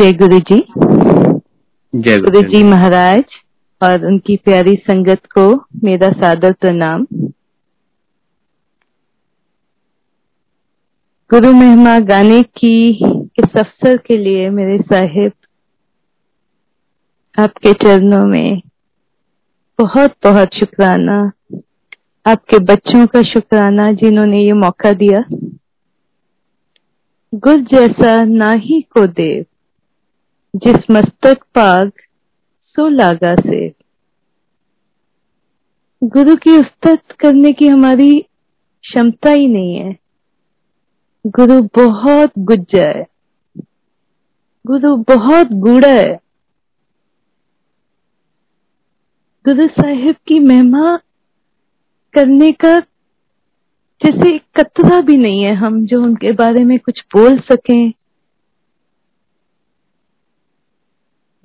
जय गुरु जी जय गुरु जी महाराज और उनकी प्यारी संगत को मेरा सादर प्रणाम। गुरु महिमा गाने की इस अवसर के लिए मेरे साहिब आपके चरणों में बहुत बहुत शुक्राना। आपके बच्चों का शुक्राना जिन्होंने ये मौका दिया। गुर जैसा ना ही को देव जिस मस्तक पाग सो लागा से। गुरु की उस्तत करने की हमारी क्षमता ही नहीं है। गुरु बहुत गुज्जा है। गुरु बहुत गूढ़ा है। गुरु साहिब की महिमा करने का जैसे कतरा भी नहीं है हम जो उनके बारे में कुछ बोल सकें।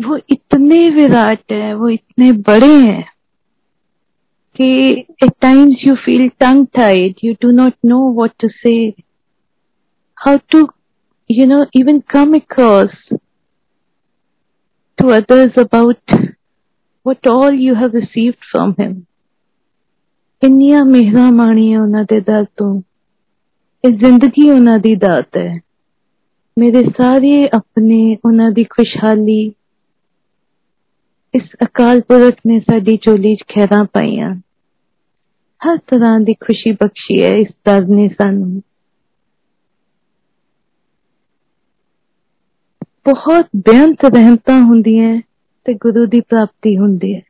वो इतने विराट है वो इतने बड़े हैं कि at times you feel tongue tied you do not know what to say how to you know even come across to others about what all you have received from him ਇੰਨੀਆਂ ਮਿਹਰਾਂ ਮਾਣੀਆਂ ਉਹਨਾਂ ਦੇ ਦਰ ਤੋਂ ਇਹ ਜ਼ਿੰਦਗੀ ਉਹਨਾਂ ਦੀ ਦਾਤ ਹੈ ਮੇਰੇ ਸਾਰੇ ਆਪਣੇ ਉਹਨਾਂ ਦੀ ਖੁਸ਼ਹਾਲੀ ਇਸ ਅਕਾਲ ਪੁਰਖ ਨੇ ਸਾਡੀ ਝੋਲੀ 'ਚ ਖੈਰਾਂ ਪਾਈਆਂ ਹਰ ਤਰ੍ਹਾਂ ਦੀ ਖੁਸ਼ੀ ਬਖਸ਼ੀ ਹੈ ਇਸ ਦਰ ਨੇ ਸਾਨੂੰ ਬਹੁਤ ਬੇਅੰਤ ਰਹਿਮਤਾਂ ਹੁੰਦੀਆਂ ਤੇ ਗੁਰੂ ਦੀ ਪ੍ਰਾਪਤੀ ਹੁੰਦੀ ਹੈ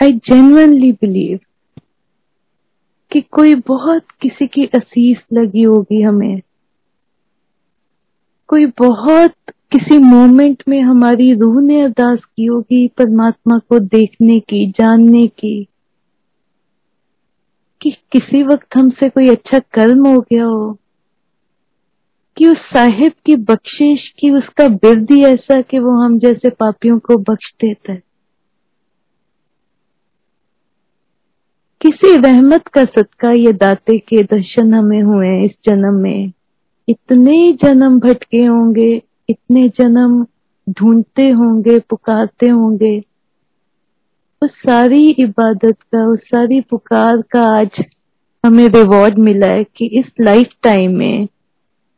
आई जेन्युइनली बिलीव कि कोई बहुत किसी की असीस लगी होगी हमें कोई बहुत किसी मोमेंट में हमारी रूह ने अरदास की होगी परमात्मा को देखने की, जानने की, कि किसी वक्त हमसे कोई अच्छा कर्म हो गया हो, कि उस साहिब की बख्शिश, की उसका बिरद ऐसा कि वो हम जैसे पापियों को बख्श देता है। किसी रहमत का सदका ये दाते के दर्शन हमें हुए इस जन्म में। इतने जन्म भटके होंगे, इतने जन्म ढूंढते होंगे, पुकारते होंगे। उस सारी इबादत का, उस सारी पुकार का आज हमें रिवॉर्ड मिला है कि इस लाइफ टाइम में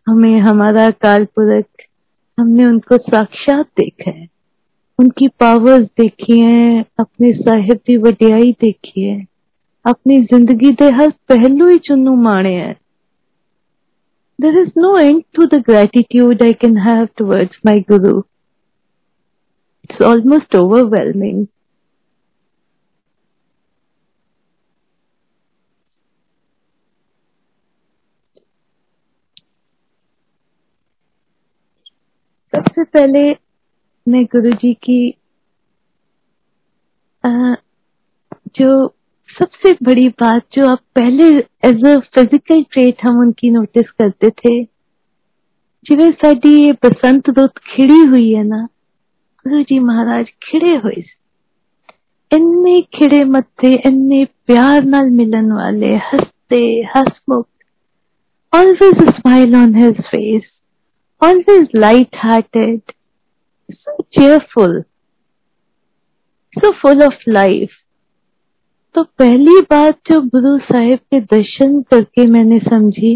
हमें हमारा काल पुरख हमने उनको साक्षात देखा है। उनकी पावर्स देखी है, अपने की वडियाई देखी है। अपनी ज़िंदगी के हर पहलू ही चुनू माणे है। there is no end to the gratitude I can have towards my Guru. It's almost overwhelming. सबसे पहले मैं गुरु जी की आ, जो सबसे बड़ी बात जो आप पहले एज अ फ़िज़िकल ट्रेट हम उनकी नोटिस करते थे जिवे साड़ी बसंत रुत खिड़ी हुई है ना, गुरु जी महाराज खिड़े हुए। इनने खिड़े मत्थे इनने प्यार नाल मिलन वाले, हँसते, हसमुख always smile on his face always light hearted so cheerful so full of life तो पहली बात जो गुरु साहिब के दर्शन करके मैंने समझी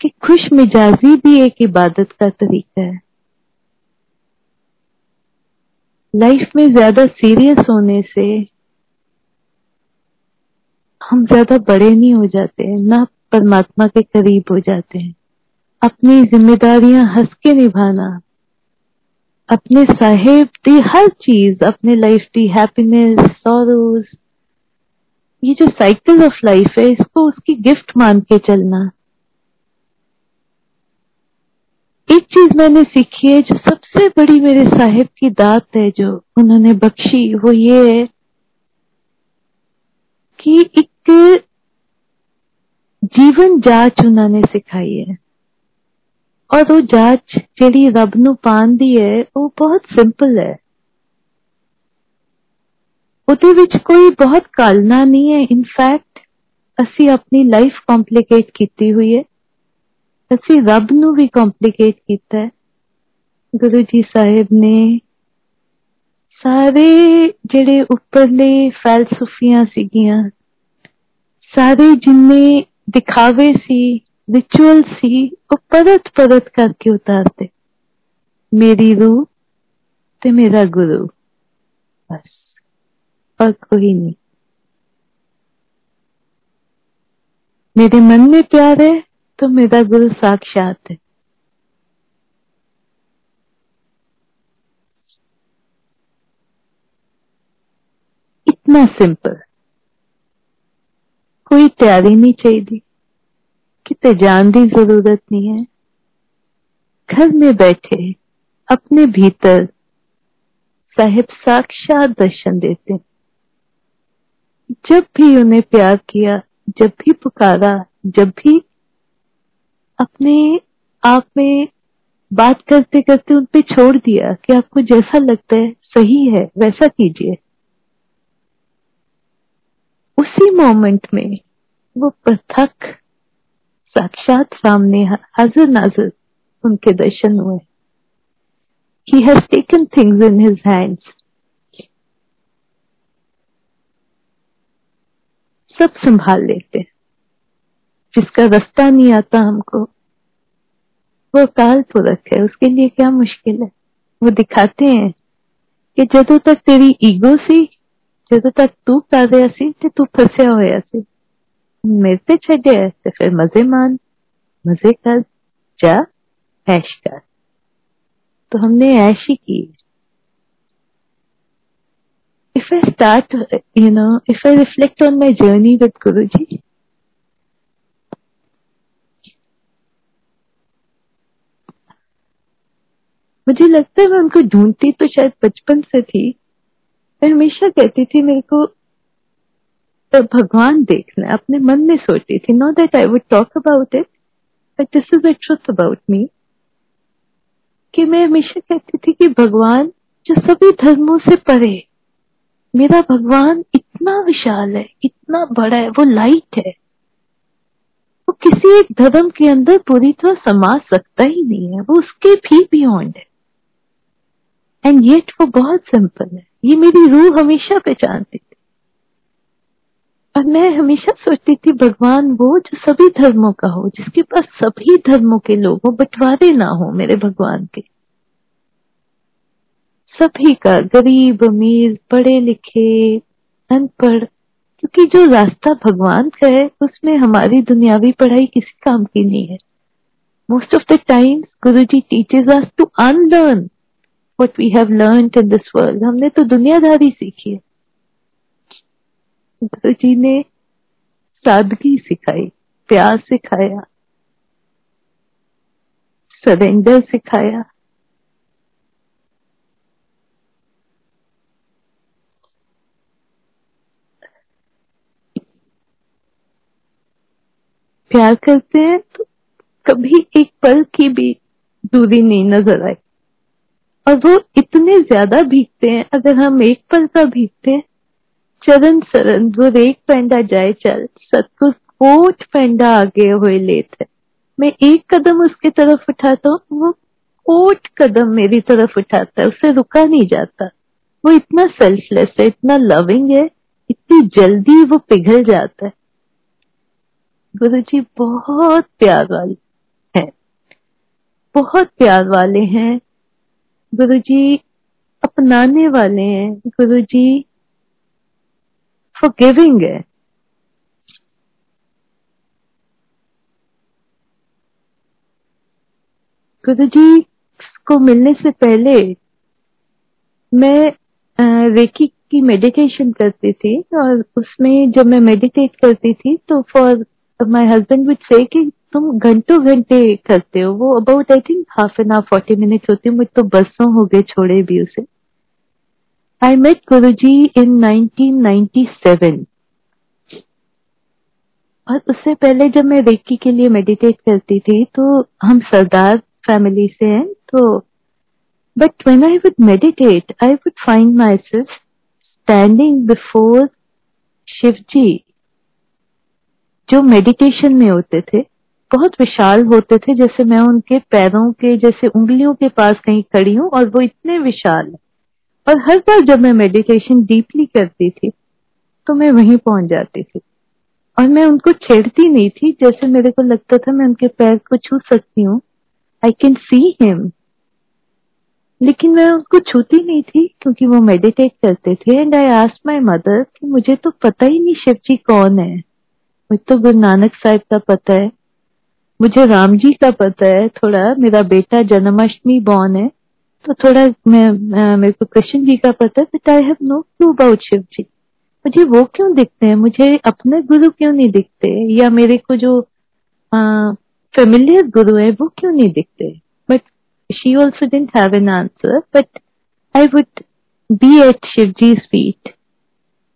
कि खुश मिजाजी भी एक इबादत का तरीका है। लाइफ में ज़्यादा सीरियस होने से हम ज़्यादा बड़े नहीं हो जाते हैं, ना परमात्मा के करीब हो जाते हैं। अपनी जिम्मेदारियाँ हंस के निभाना, अपने साहेब की हर चीज़, अपने लाइफ की हैप्पीनेस सॉरोज ये जो साइकिल ऑफ लाइफ है इसको उसकी गिफ्ट मान के चलना एक चीज मैंने सीखी है जो सबसे बड़ी मेरे साहिब की दात है जो उन्होंने बख्शी वो ये है कि एक जीवन जांच उन्होंने सिखाई है और वो जांच ਜਿਹੜੀ ਰੱਬ ਨੂੰ ਪਾਣ ਦੀ ਹੈ ਉਹ ਬਹੁਤ ਸਿੰਪਲ ਹੈ ਉਹਦੇ ਵਿੱਚ ਕੋਈ ਬਹੁਤ ਕਾਲਨਾ ਨਹੀਂ ਹੈ ਇਨਫੈਕਟ ਅਸੀਂ ਆਪਣੀ ਲਾਈਫ ਕੰਪਲਿਕੇਟ ਕੀਤੀ ਹੋਈ ਹੈ ਅਸੀਂ ਰੱਬ ਨੂੰ ਵੀ ਕੰਪਲਿਕੇਟ ਕੀਤਾ ਹੈ ਗੁਰੂ ਜੀ ਸਾਹਿਬ ਨੇ ਸਾਰੇ ਜਿਹੜੇ ਉੱਪਰਲੇ ਫਲਸਫੀਆਂ ਸੀਗੀਆਂ ਸਾਰੇ ਜਿੰਨੇ ਦਿਖਾਵੇ ਸੀ ਰਿਚੁਅਲ ਸੀ ਉਹ ਪਰਤ ਪਰਤ ਕਰਕੇ ਉਤਾਰਦੇ ਮੇਰੀ ਰੂਹ ਤੇ ਮੇਰਾ ਗੁਰੂ ਬਸ और कोई नहीं मेरे मन में प्यार है तो मेरा गुरु साक्षात है। इतना सिंपल। कोई तैयारी नहीं चाहिए। कितने जान की ज़रूरत नहीं है। घर में बैठे अपने भीतर साहिब साक्षात दर्शन देते जब भी उन्हें प्यार किया, जब भी पुकारा, जब भी अपने आप में बात करते करते उन पे छोड़ दिया कि आपको जैसा लगता है, सही है, वैसा कीजिए। उसी मोमेंट में वो पृथक साक्षात सामने हाजिर नाजिर उनके दर्शन हुए। He has taken things in his hands सब संभाल लेते हैं जिसका रास्ता नहीं आता हमको वो काल पुरख है उसके लिए क्या मुश्किल है वो दिखाते हैं कि ਜਦੋਂ तक तेरी ईगो सी ਜਦੋਂ तक तू कर रहा सी ਤੇ ਤੂੰ ਫਸਿਆ ਹੋਇਆ ਸੀ ਮੇਰੇ ਤੇ ਛੱਡਿਆ ਤੇ ਫਿਰ ਮਜ਼ੇ ਮਾਨ मजे कर जा ऐश कर तो हमने ऐश ही की If I start, you know, if I reflect on my journey with Guruji, मुझे लगता है मैं उनको ढूंढती तो शायद बचपन से थी। मैं हमेशा कहती थी मेरे को भगवान देखना। है अपने मन में सोचती थी। No that I would talk about it but this is the truth about me कि मैं हमेशा कहती थी कि भगवान जो सभी धर्मों से परे मेरा भगवान इतना विशाल है, इतना बड़ा है, वो लाइट है। वो किसी एक धर्म के अंदर पूरी तरह समा सकता ही नहीं है, वो उसके भी बियॉन्ड है। एंड येट वो बहुत सिंपल है। ये मेरी रूह हमेशा पहचानती थी। और मैं हमेशा सोचती थी, भगवान वो जो सभी धर्मों का हो, जिसके पास सभी धर्मों के लोग हो, बंटवारे ना हो मेरे भगवान के। सभी का गरीब, अमीर, पढ़े लिखे, अनपढ़, क्योंकि जो रास्ता भगवान का है, उसमें हमारी दुनियावी पढ़ाई किसी काम की नहीं है। Most of the times guru ji teaches us to unlearn what we have learn in this world हमने तो दुनियादारी सीखी है। गुरु जी ने सादगी सिखाई, प्यार सिखाया सरेंडर सिखाया। प्यार करते हैं तो कभी एक पल की भी दूरी नहीं नज़र आई और वो इतने ज़्यादा भीगते हैं, अगर हम एक पल का भीगते हैं, चरण सरन वो एक पेंडा जाए चल सतगुर कोट पेंडा आगे हुए लेते मैं एक कदम उसके तरफ़ उठाता हूँ, वो कोट कदम मेरी तरफ़ उठाता है, उसे रुका नहीं जाता। वो इतना सेल्फलेस है, इतना लविंग है, इतनी जल्दी वो पिघल जाता है। गुरु जी बहुत प्यार वाले हैं। बहुत प्यार वाले हैं। गुरु जी अपनाने वाले हैं। गुरु जी फॉरगिविंग है। गुरु जी को मिलने से पहले मैं रेकी की मेडिटेशन करती थी और उसमें जब मैं मेडिटेट करती थी तो for my husband would say कि तुम घंटों घंटे करते हो। वो about I think half an hour forty minutes होती मुझ तो बसों हो गए छोड़े भी उसे। आई मेट गुरु जी इन 1997 और उससे पहले जब मैं रेकी के लिए मेडिटेट करती थी तो हम सरदार फैमिली से हैं तो but when I would meditate I would find myself standing before Shiv ji जो मेडिटेशन में होते थे, बहुत विशाल होते थे, जैसे मैं उनके पैरों के, जैसे उंगलियों के पास कहीं खड़ी हूँ और वो इतने विशाल और हर बार जब मैं मेडिटेशन डीपली करती थी तो मैं वहीं पहुँच जाती थी। और मैं उनको छेड़ती नहीं थी, जैसे मेरे को लगता था मैं उनके पैर को छू सकती हूँ। आई कैन सी हिम लेकिन मैं उनको छूती नहीं थी, क्योंकि वो मेडिटेट करते थे। And I ask my mother कि मुझे तो पता ही नहीं शिव जी कौन है। मुझे तो गुरु नानक साहिब का पता है। मुझे राम जी का पता है। थोड़ा मेरा बेटा जन्माष्टमी बॉर्न है। तो थोड़ा मैं मेरे को कृष्ण जी का पता है। But I have no clue about Shiv ji मुझे वो क्यों दिखते हैं? मुझे अपने गुरु क्यों नहीं दिखते? या मेरे को जो फेमिलियर गुरु है, वो क्यों नहीं दिखते? But she also didn't have an answer but I would be at Shiv ji feet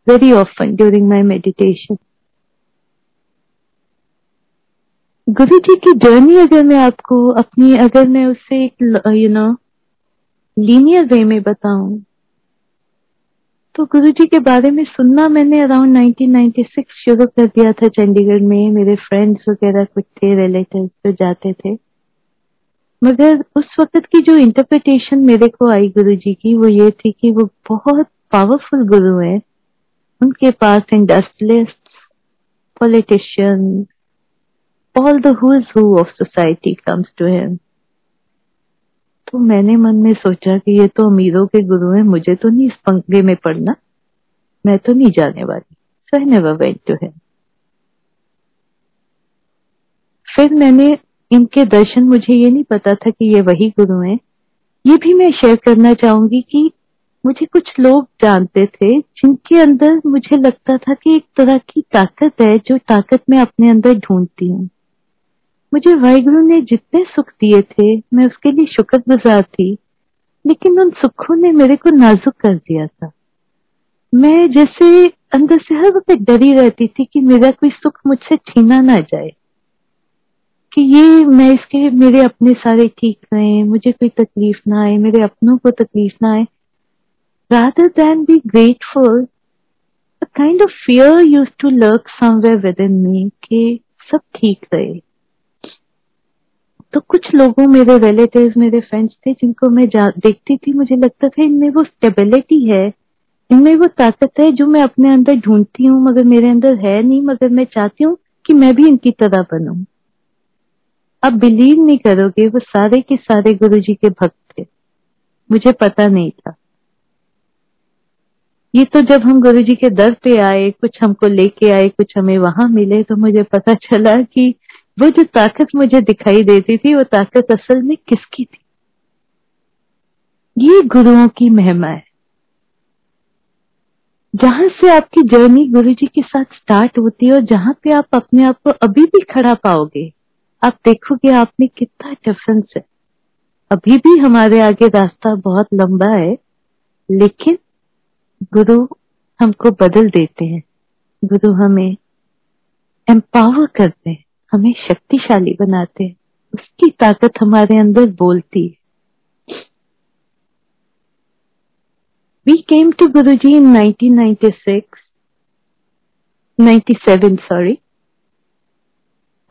very often during my meditation guru ji की जर्नी अगर मैं आपको अपनी, अगर मैं उससे एक यू नो लीनियर वे में बताऊँ तो गुरु जी के बारे में सुनना मैंने अराउंड 1996 शुरू कर दिया था चंडीगढ़ में, मेरे फ्रेंड्स वगैरह कुछ थे रिलेटिव जो जाते थे। मगर उस वक्त की जो इंटरप्रिटेशन मेरे को आई गुरु जी की, वो ये थी कि वो बहुत पावरफुल गुरु है। उनके पास industrialist politicians all the who's who of society comes to. तो मैंने मन में सोचा कि ये तो अमीरों के गुरु हैं, मुझे तो नहीं इस पंखे में पड़ना मैं तो नहीं जाने वाली। So I went to him फिर मैंने इनके दर्शन, मुझे ये नहीं पता था कि ये वही गुरु हैं। ये भी मैं शेयर करना चाहूँगी कि मुझे कुछ लोग जानते थे, जिनके अंदर मुझे लगता था कि एक तरह की ताकत है, जो ताकत मैं अपने अंदर ढूंढती हूँ। मुझे वाहिगुरु ने जितने सुख दिए थे, मैं उसके लिए शुक्र गुजार थी, लेकिन उन सुखों ने मेरे को नाजुक कर दिया था। मैं जैसे अंदर से हर वक्त डरी रहती थी कि मेरा कोई सुख मुझसे छीना ना जाए, कि ये मैं इसके, मेरे अपने सारे ठीक रहे मुझे कोई तकलीफ़ ना आए, मेरे अपनों को तकलीफ़ ना आए। Rather than be grateful, a kind of fear used to lurk somewhere within me कि सब ठीक रहे। तो कुछ लोगों, मेरे रिलेटिव मेरे फ्रेंड्स थे, जिनको मैं देखती थी, मुझे लगता था इनमें वो स्टेबिलिटी है, इनमें वो ताकत है जो मैं अपने अंदर ढूंढती हूँ, मगर मेरे अंदर है नहीं, मगर मैं चाहती हूँ कि मैं भी इनकी तरह बनूं। आप बिलीव नहीं करोगे, वो सारे के सारे गुरु जी के भक्त थे। मुझे पता नहीं था। ये तो जब हम गुरु जी के दर पे आए, कुछ हमको लेके आए, कुछ हमें वहाँ मिले तो मुझे पता चला कि वो जो ताकत मुझे दिखाई देती थी, वो ताकत असल में किसकी थी? ये गुरुओं की महिमा है। जहाँ से आपकी जर्नी गुरु जी के साथ स्टार्ट होती है और जहाँ पे आप अपने आप को अभी भी खड़ा पाओगे, आप देखोगे आप में कितना डिफरेंस है। अभी भी हमारे आगे रास्ता बहुत लंबा है, लेकिन गुरु हमको बदल देते हैं। गुरु हमें एम्पावर करते हैं। हमें शक्तिशाली बनाते हैं। उसकी ताकत हमारे अंदर बोलती है। We came to Guruji in 1996, 97 sorry.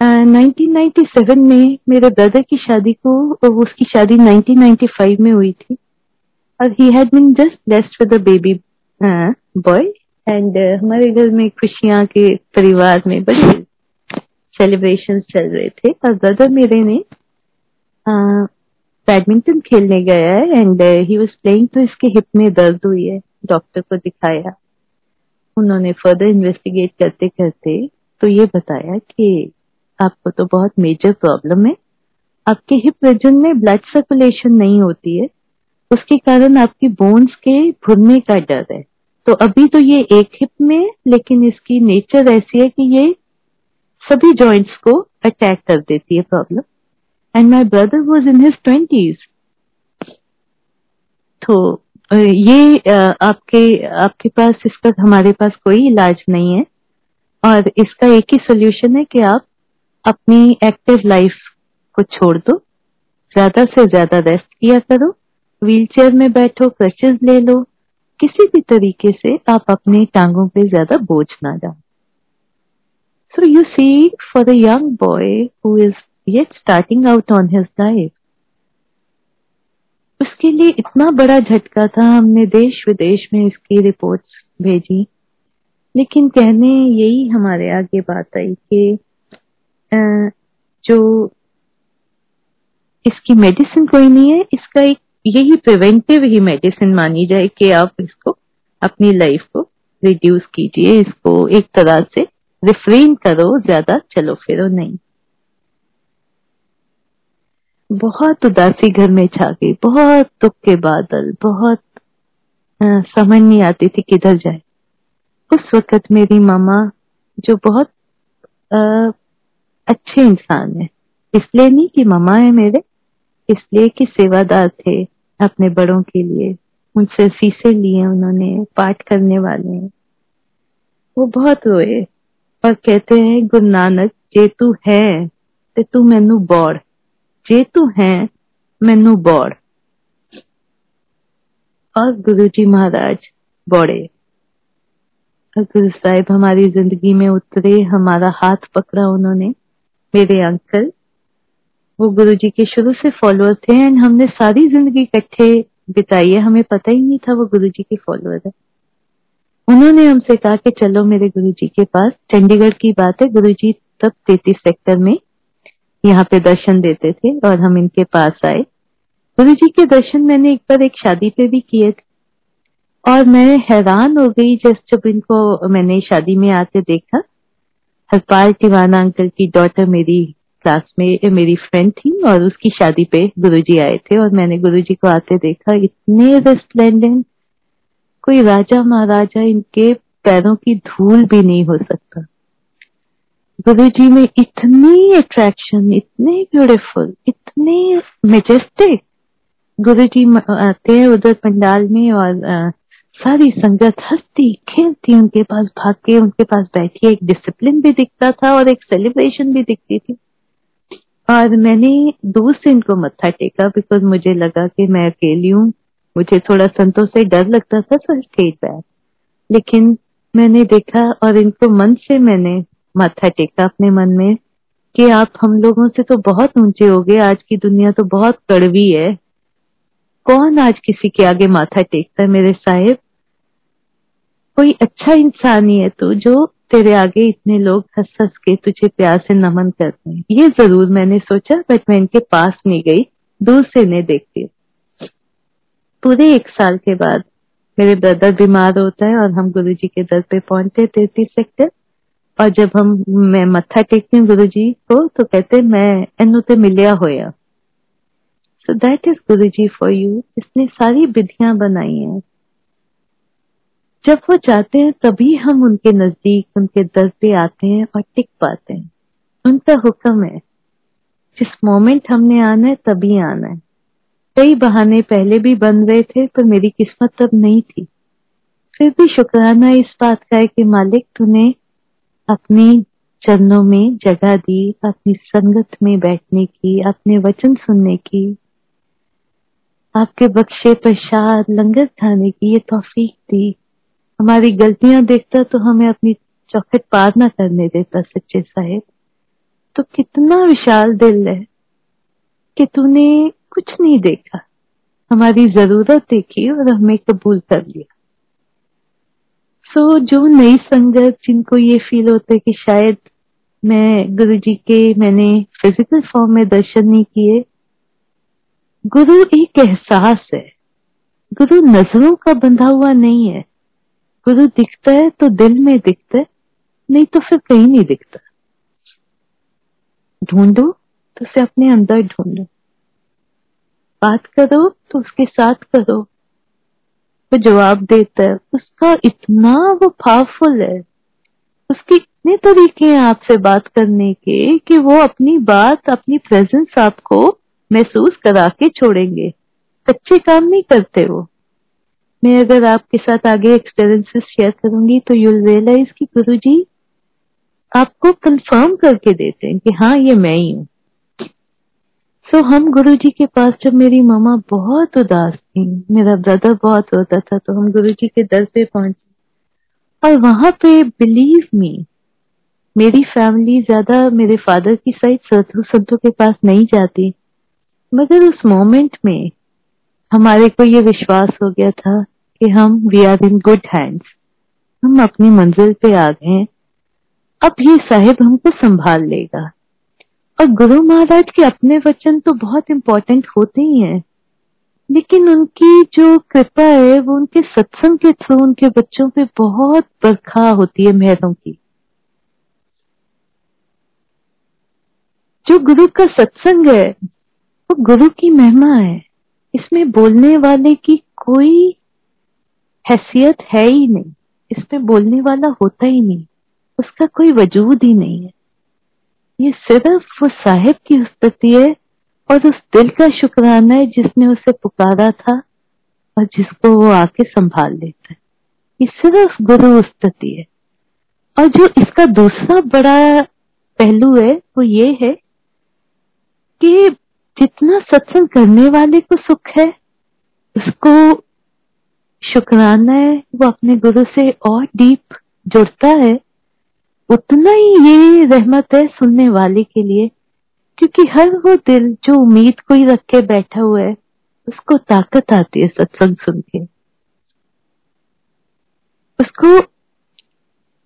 Uh, 1997 में मेरे ब्रदर की शादी को उसकी शादी 1995 में हुई थी। और he had been just blessed with a baby boy and हमारे घर में खुशियाँ के परिवार में बड़ी सेलिब्रेशन चल रहे थे और ब्रदर मेरे ने बैडमिंटन खेलने गया है एंड ही वाज प्लेइंग तो इसके हिप में दर्द हुई है डॉक्टर को दिखाया। उन्होंने फर्दर इन्वेस्टिगेट करते करते तो ये बताया कि आपको तो बहुत मेजर प्रॉब्लम है। आपके हिप रीजन में ब्लड सर्कुलेशन नहीं होती है, उसके कारण आपकी बोन्स के भुनने का डर है। तो अभी तो ये एक हिप में लेकिन इसकी नेचर ऐसी है कि ये सभी जॉइंट्स को अटैक कर देती है problem and my brother was in his twenties तो ये आपके आपके पास इसका हमारे पास कोई इलाज नहीं है। और इसका एक ही सोल्यूशन है कि आप अपनी एक्टिव लाइफ को छोड़ दो। ज़्यादा से ज़्यादा रेस्ट किया करो। व्हील चेयर में बैठो क्रचेज ले लो। किसी भी तरीके से आप अपनी टांगों पे ज़्यादा बोझ ना डालो। So you see, for a young boy who is yet starting out on his life, उसके लिए इतना बड़ा झटका था हमने देश विदेश में इसकी रिपोर्ट्स भेजी। लेकिन कहने यही हमारे आगे बात आई कि जो इसकी मेडिसिन कोई नहीं है इसका एक यही प्रिवेंटिव ही मेडिसिन मानी जाए कि आप इसको अपनी लाइफ को रिड्यूस कीजिए इसको एक तरह से रिफ्रेन करो ज़्यादा चलो फिरो नहीं। बहुत उदासी घर में छा गई बहुत दुख के बादल बहुत समझ नहीं आती थी किधर जाए। उस वक्त मेरी मामा जो बहुत आ, अच्छे इंसान है इसलिए नहीं कि मामा है मेरे इसलिए कि सेवादार थे अपने बड़ों के लिए। उनसे शीशे लिए उन्होंने पाठ करने वाले वो बहुत रोए। और कहते हैं, गुरु नानक, जे तू है, ते तू मैनू बौड़ जे तू है, मैनू बौड़ और गुरु जी महाराज बौड़े। और गुरु साहिब हमारी ज़िंदगी में उतरे, हमारा हाथ पकड़ा उन्होंने, मेरे अंकल। वो गुरु जी के शुरू से फॉलोअर थे एंड हमने सारी ज़िंदगी इकट्ठे बिताई है। हमें पता ही नहीं था वो गुरु जी के फॉलोअर है। उन्होंने हमसे कहा कि चलो मेरे गुरु जी के पास, चंडीगढ़ की बात है गुरु जी तब तैतीस सेक्टर में यहाँ पे दर्शन देते थे और हम इनके पास आए। गुरु जी के दर्शन मैंने एक बार एक शादी पे भी किए थे। और मैं हैरान हो गई जब जब इनको मैंने शादी में आते देखा। हरपाल तिवाना अंकल की डॉटर मेरी क्लास में, मेरी फ्रेंड थी और उसकी शादी पे गुरुजी आए थे और मैंने गुरुजी को आते देखा। इतने रेस्प्लेंडेंट कोई राजा महाराजा इनके पैरों की धूल भी नहीं हो सकता। गुरु जी में इतनी अट्रैक्शन इतने ब्यूटीफुल इतने मेजेस्टिक गुरु जी आते हैं उधर पंडाल में और आ, सारी संगत हंसती खेलती उनके पास भाग के उनके पास बैठी एक डिसिप्लिन भी दिखता था और एक सेलिब्रेशन भी दिखती थी। और मैंने दूर से इनको मत्था टेका बिकॉज़ मुझे लगा कि मैं अकेली हूँ। मुझे थोड़ा संतों से डर लगता था सर स्टेज बैक लेकिन मैंने देखा और इनको मन से मैंने माथा टेका अपने मन में कि आप हम लोगों से तो बहुत ऊँचे हो गए, आज की दुनिया तो बहुत कड़वी है। कौन आज किसी के आगे माथा टेकता है मेरे साहेब? कोई अच्छा इंसान ही है तो जो तेरे आगे इतने लोग हंस हंस के तुझे प्यार से नमन करते हैं। ये ज़रूर मैंने सोचा, बट मैं इनके पास नहीं गई, दूर से इन्हें देखती पूरे एक साल के बाद मेरे ब्रदर बीमार होता है और हम गुरु जी के दर पे पहुँचते तैतीस सेक्टर। और जब हम, मैं मत्था टेकती हूँ गुरु जी को तो कहते मैं, एनु ते मिलिया होया। So that is Guru ji for you इसने सारी विधियाँ बनाई हैं। जब वो चाहते हैं, तभी हम उनके नज़दीक, उनके दर पे आते हैं और टिक पाते हैं। उनका हुक्म है, जिस मोमेंट हमने आना है, तभी आना है। कई बहाने पहले भी बन रहे थे, पर मेरी किस्मत तब नहीं थी। फिर भी शुक्राना इस बात का है कि मालिक तूने अपनी चरणों में जगह दी, अपनी संगत में बैठने की, अपने वचन सुनने की, आपके बख्शे प्रसाद, लंगर खाने की, ये तौफीक दी। हमारी गलतियाँ देखता तो हमें अपनी चौखट पार ना करने देता, सच्चे साहेब। तो कितना विशाल दिल है कि तूने कुछ नहीं देखा। हमारी ज़रूरत देखी और हमें कबूल कर लिया। सो so, जो नई संगत जिनको ये फील होता है कि शायद मैं गुरु जी के मैंने फ़िज़िकल फॉर्म में दर्शन नहीं किए गुरु एक एहसास है। गुरु नज़रों का बंधा हुआ नहीं है। गुरु दिखता है तो दिल में दिखता है नहीं तो फिर कहीं नहीं दिखता। ढूंढो तो उसे अपने अंदर ढूंढो। बात करो तो उसके साथ करो। वो जवाब देता है, उसका इतना वो पावरफुल है। उसके इतने तरीके हैं आपसे बात करने के कि वो अपनी बात, अपनी प्रेजेंस आपको महसूस करा के छोड़ेंगे। कच्चे काम नहीं करते वो। मैं अगर आपके साथ आगे एक्सपीरियंसेस शेयर करूँगी तो यू रियलाइज़ कि गुरु जी आपको कंफर्म करके देते हैं कि हाँ ये मैं ही हूँ। सो so, हम गुरु जी के पास जब मेरी मामा बहुत उदास थी मेरा ब्रदर बहुत रोता था तो हम गुरु जी के दर पे पहुँचे। और वहाँ पे बिलीव मी मेरी फैमिली ज़्यादा मेरे फादर की साइड साधु संतों के पास नहीं जाती। मगर उस मोमेंट में हमारे को ये विश्वास हो गया था कि हम we are in good hands हम अपनी मंजिल पे आ गए अब ये साहिब हमको संभाल लेगा। और गुरु महाराज के अपने वचन तो बहुत इम्पोर्टेंट होते ही हैं। लेकिन उनकी जो कृपा है, वो उनके सत्संग के थ्रू, उनके बच्चों पे बहुत बरखा होती है मेहरों की। जो गुरु का सत्संग है, वो गुरु की महिमा है। इसमें बोलने वाले की कोई हैसियत है ही नहीं। इसमें बोलने वाला होता ही नहीं। उसका कोई वजूद ही नहीं है। ये सिर्फ़ वो साहिब की उस्तति है और उस दिल का शुक्राना है जिसने उसे पुकारा था और जिसको वो आके संभाल लेता है। ये सिर्फ़ गुरु उस्तति है। और जो इसका दूसरा बड़ा पहलू है, वो ये है कि जितना सत्संग करने वाले को सुख है, उसको शुक्राना है, वो अपने गुरु से और डीप जुड़ता है उतना ही ये रहमत है सुनने वाले के लिए, क्योंकि हर वो दिल जो उम्मीद को ही रख के बैठा हुआ है, उसको ताकत आती है सत्संग सुन के। उसको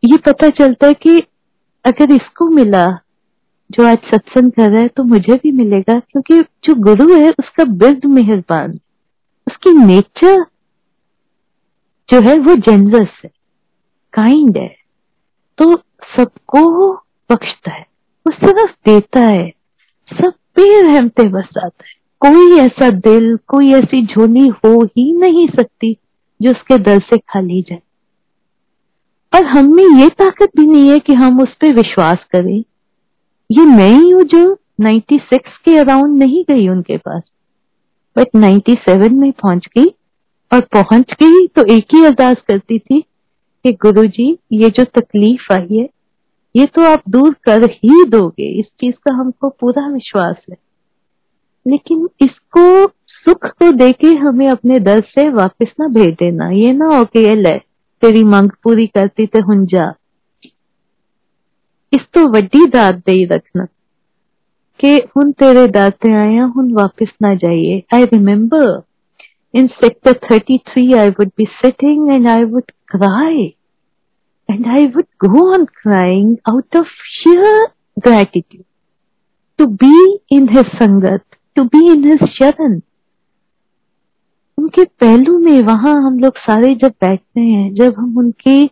ये पता चलता है कि अगर इसको मिला, जो आज सत्संग कर रहा है तो मुझे भी मिलेगा, क्योंकि जो गुरु है, उसका बिर्द मेहरबान। उसकी नेचर जो है, वो जेनरस है काइंड है। तो सबको बख्शता है, वो सिर्फ़ देता है। सब पे रहमते बरसाता है। कोई ऐसा दिल, कोई ऐसी झोली हो ही नहीं सकती जो उसके दर से खाली जाए। और हम में ये ताकत भी नहीं है कि हम उस पर विश्वास करें। ये मैं ही हूँ जो 96 के अराउंड नहीं गई उनके पास। बट 97 में पहुँच गई और पहुँच गई तो एक ही अरदास करती थी कि गुरुजी, ये जो तकलीफ़ आई है ये तो आप दूर कर ही दोगे इस चीज का हमको पूरा विश्वास है लेकिन इसको सुख को देके हमें अपने दर से वापस ना भेज देना ये ना हो कि ये ले तेरी मांग पूरी करती थे हुंजा ਇਸ ਤੋਂ ਵੱਡੀ ਦਾਤ ਦੇ ਰੱਖਣਾ ਕਿ ਹੁਣ ਤੇਰੇ ਦਰ ਤੇ ਆਇਆ ਹੁਣ ਵਾਪਸ ਨਾ ਜਾਈਏ I remember in sector 33 I would be sitting and I would cry and I would go on crying out of sheer gratitude. To be in his sangat, to be in his sharan उनके पहलू में वहाँ हम लोग सारे जब बैठते हैं, जब हम उनके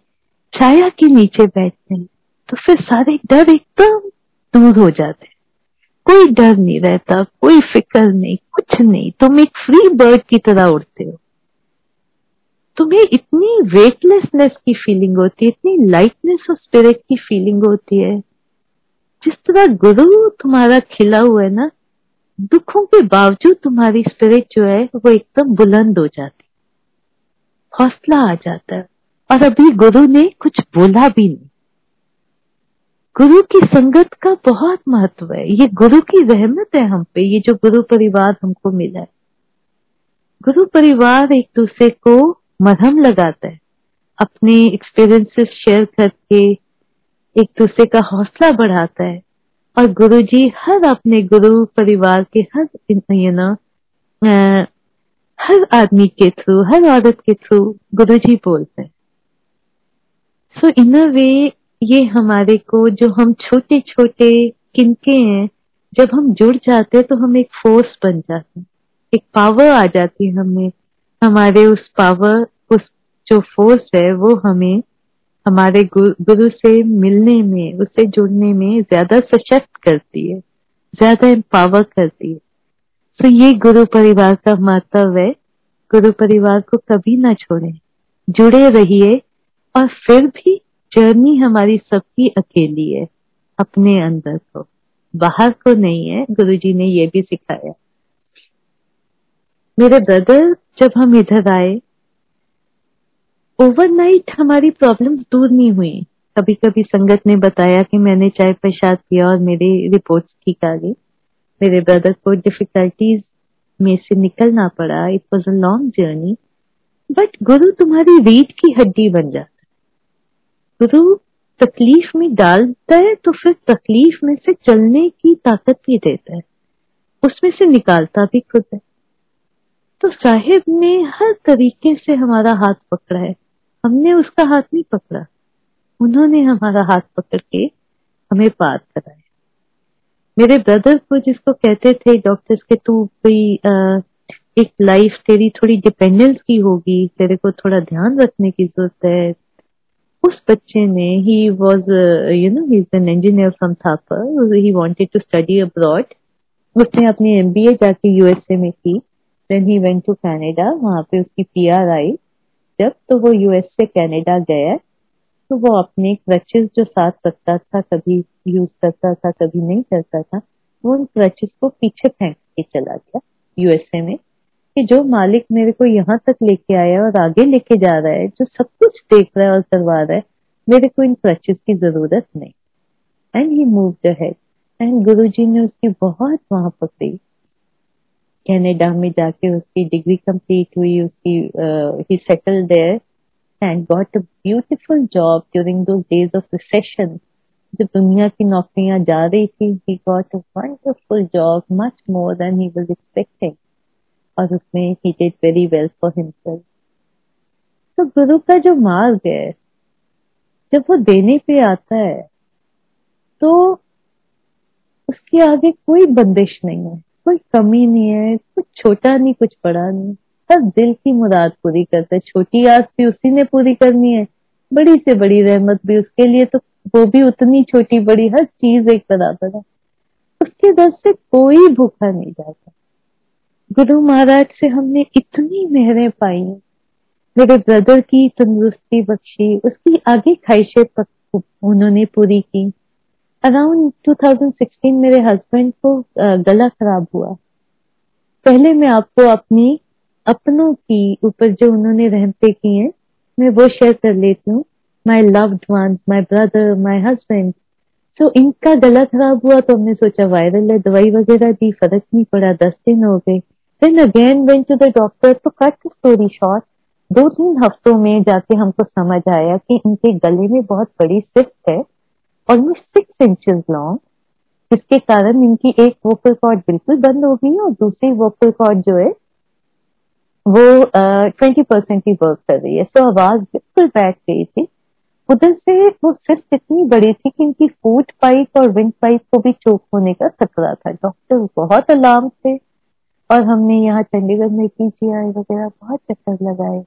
छाया के नीचे बैठते हैं तो फिर सारे डर एकदम दूर हो जाते हैं। कोई डर नहीं रहता, कोई फ़िक्र नहीं, कुछ नहीं। तुम एक फ्री बर्ड की तरह उड़ते हो। तुम्हें इतनी वेटलेसनेस की फीलिंग होती है, इतनी लाइटनेस ऑफ़ स्पिरिट की फीलिंग होती है। जिस तरह गुरु तुम्हारा खिला हुआ है ना, दुखों के बावजूद तुम्हारी स्पिरिट जो है, वो एकदम बुलंद हो जाती हौसला आ जाता है। और अभी गुरु ने कुछ बोला भी नहीं। गुरु की संगत का बहुत महत्व है। ये गुरु की रहमत है हम पे। ये जो गुरु परिवार हमको मिला है। गुरु परिवार एक दूसरे को मरहम लगाता है। अपने एक्सपीरियंसेस शेयर करके एक दूसरे का हौसला बढ़ाता है। और गुरु जी हर अपने गुरु परिवार के हर यू नो हर आदमी के थ्रू हर औरत के थ्रू गुरु जी बोलते हैं। सो इन अ वे ये हमारे को जो हम छोटे छोटे किनके हैं, जब हम जुड़ जाते हैं तो हम एक फोर्स बन जाते हैं। एक पावर आ जाती है हमें हमारे उस पावर उस जो फोर्स है, वो हमें हमारे गुरु से मिलने में, उससे जुड़ने में ज़्यादा सशक्त करती है, ज़्यादा एम्पावर करती है। तो ये गुरु परिवार का महत्व है। गुरु परिवार को कभी ना छोड़े। जुड़े रहिए और फिर भी जर्नी हमारी सबकी अकेली है, अपने अंदर को। बाहर को नहीं है। गुरुजी ने ये भी सिखाया। मेरे ब्रदर जब हम इधर आए ओवरनाइट हमारी प्रॉब्लम्स दूर नहीं हुई। कभी कभी संगत ने बताया कि मैंने चाय प्रसाद किया और मेरी रिपोर्ट्स ठीक आ गई मेरे ब्रदर को डिफिकल्टीज में से निकलना पड़ा। It was a long journey but guru तुम्हारी रीढ़ की हड्डी बन जाता गुरु तकलीफ़ में डालता है तो फिर तकलीफ़ में से चलने की ताकत भी देता है। उसमें से निकालता भी खुद है। तो साहिब ने हर तरीके से हमारा हाथ पकड़ा है। हमने उसका हाथ नहीं पकड़ा। उन्होंने हमारा हाथ पकड़ के हमें पार कराया। मेरे ब्रदर को जिसको कहते थे डॉक्टर्स के, तू कोई एक लाइफ तेरी थोड़ी डिपेंडेंस की होगी, तेरे को थोड़ा ध्यान रखने की ज़रूरत है। उस बच्चे ने he was you know he is an engineer from Thapar he wanted to study abroad उसने अपनी एमबीए जाके यूएसए में की। Then he went to Canada वहाँ पे उसकी पीआर आई। जब तो वो यूएस से कनाडा गया तो वो अपने क्रचेस जो साथ रखता था, कभी यूज़ करता था, कभी नहीं करता था, वो उन क्रचेस को पीछे फेंक के चला गया यूएसए में कि जो मालिक मेरे को यहाँ तक लेके आया और आगे लेके जा रहा है, जो सब कुछ देख रहा है और करवा रहा है, मेरे को इन क्रचेस की ज़रूरत नहीं। And he move ahead and Guru ji ने उसकी बहुत वहाँ पकड़ी। कनाडा में जाके उसकी डिग्री कंप्लीट हुई, उसकी he settle there and got a beautiful job during those days of recession जब दुनिया की नौकरियाँ जा रही थी he got a wonderful job much more than he was expecting और उसमें he did very well for himself तो गुरु का जो मार्ग है, जब वो देने पे आता है तो उसके आगे कोई बंदिश नहीं है। कोई कमी नहीं है, कुछ छोटा नहीं, कुछ बड़ा नहीं। सब दिल की मुराद पूरी करता है, छोटी आस भी उसी ने पूरी करनी है। बड़ी से बड़ी रहमत भी उसके लिए तो वो भी उतनी छोटी बड़ी, हर चीज़ एक बराबर है। उसके दर से कोई भूखा नहीं जाता। गुरु महाराज से हमने इतनी मेहरें पाई मेरे ब्रदर की तंदुरुस्ती बख्शी, उसकी आगे ख्वाहिशें उन्होंने पूरी की। अराउंड 2016 मेरे हस्बैंड को गला खराब हुआ। पहले मैं आपको अपनी, अपनों की ऊपर जो उन्होंने रहमते की हैं, मैं वो शेयर कर लेती हूँ। My loved one my brother my husband तो इनका गला खराब हुआ तो हमने सोचा वायरल है, दवाई वगैरह दी, फ़र्क नहीं पड़ा, दस दिन हो गए। Then again went to the doctor तो कट स्टोरी शॉर्ट दो तीन हफ्तों में जाके हमको समझ आया कि इनके गले में बहुत बड़ी सिफ्ट है। ऑलमोस्ट सिक्स इंचेस लॉन्ग जिसके कारण इनकी एक वोकल कॉर्ड बिल्कुल बंद हो गई और दूसरी वोकल कॉर्ड जो है, वो ट्वेंटी परसेंट ही वर्क कर रही है। तो आवाज़ बिल्कुल बैठ गई थी। उधर से वो सिर्फ़ इतनी बड़ी थी कि इनकी फ़ूड पाइप और विंड पाइप को भी चोक होने का खतरा था। डॉक्टर बहुत अलार्म थे और हमने यहाँ चंडीगढ़ में पीजीआई वगैरह बहुत चक्कर लगाए।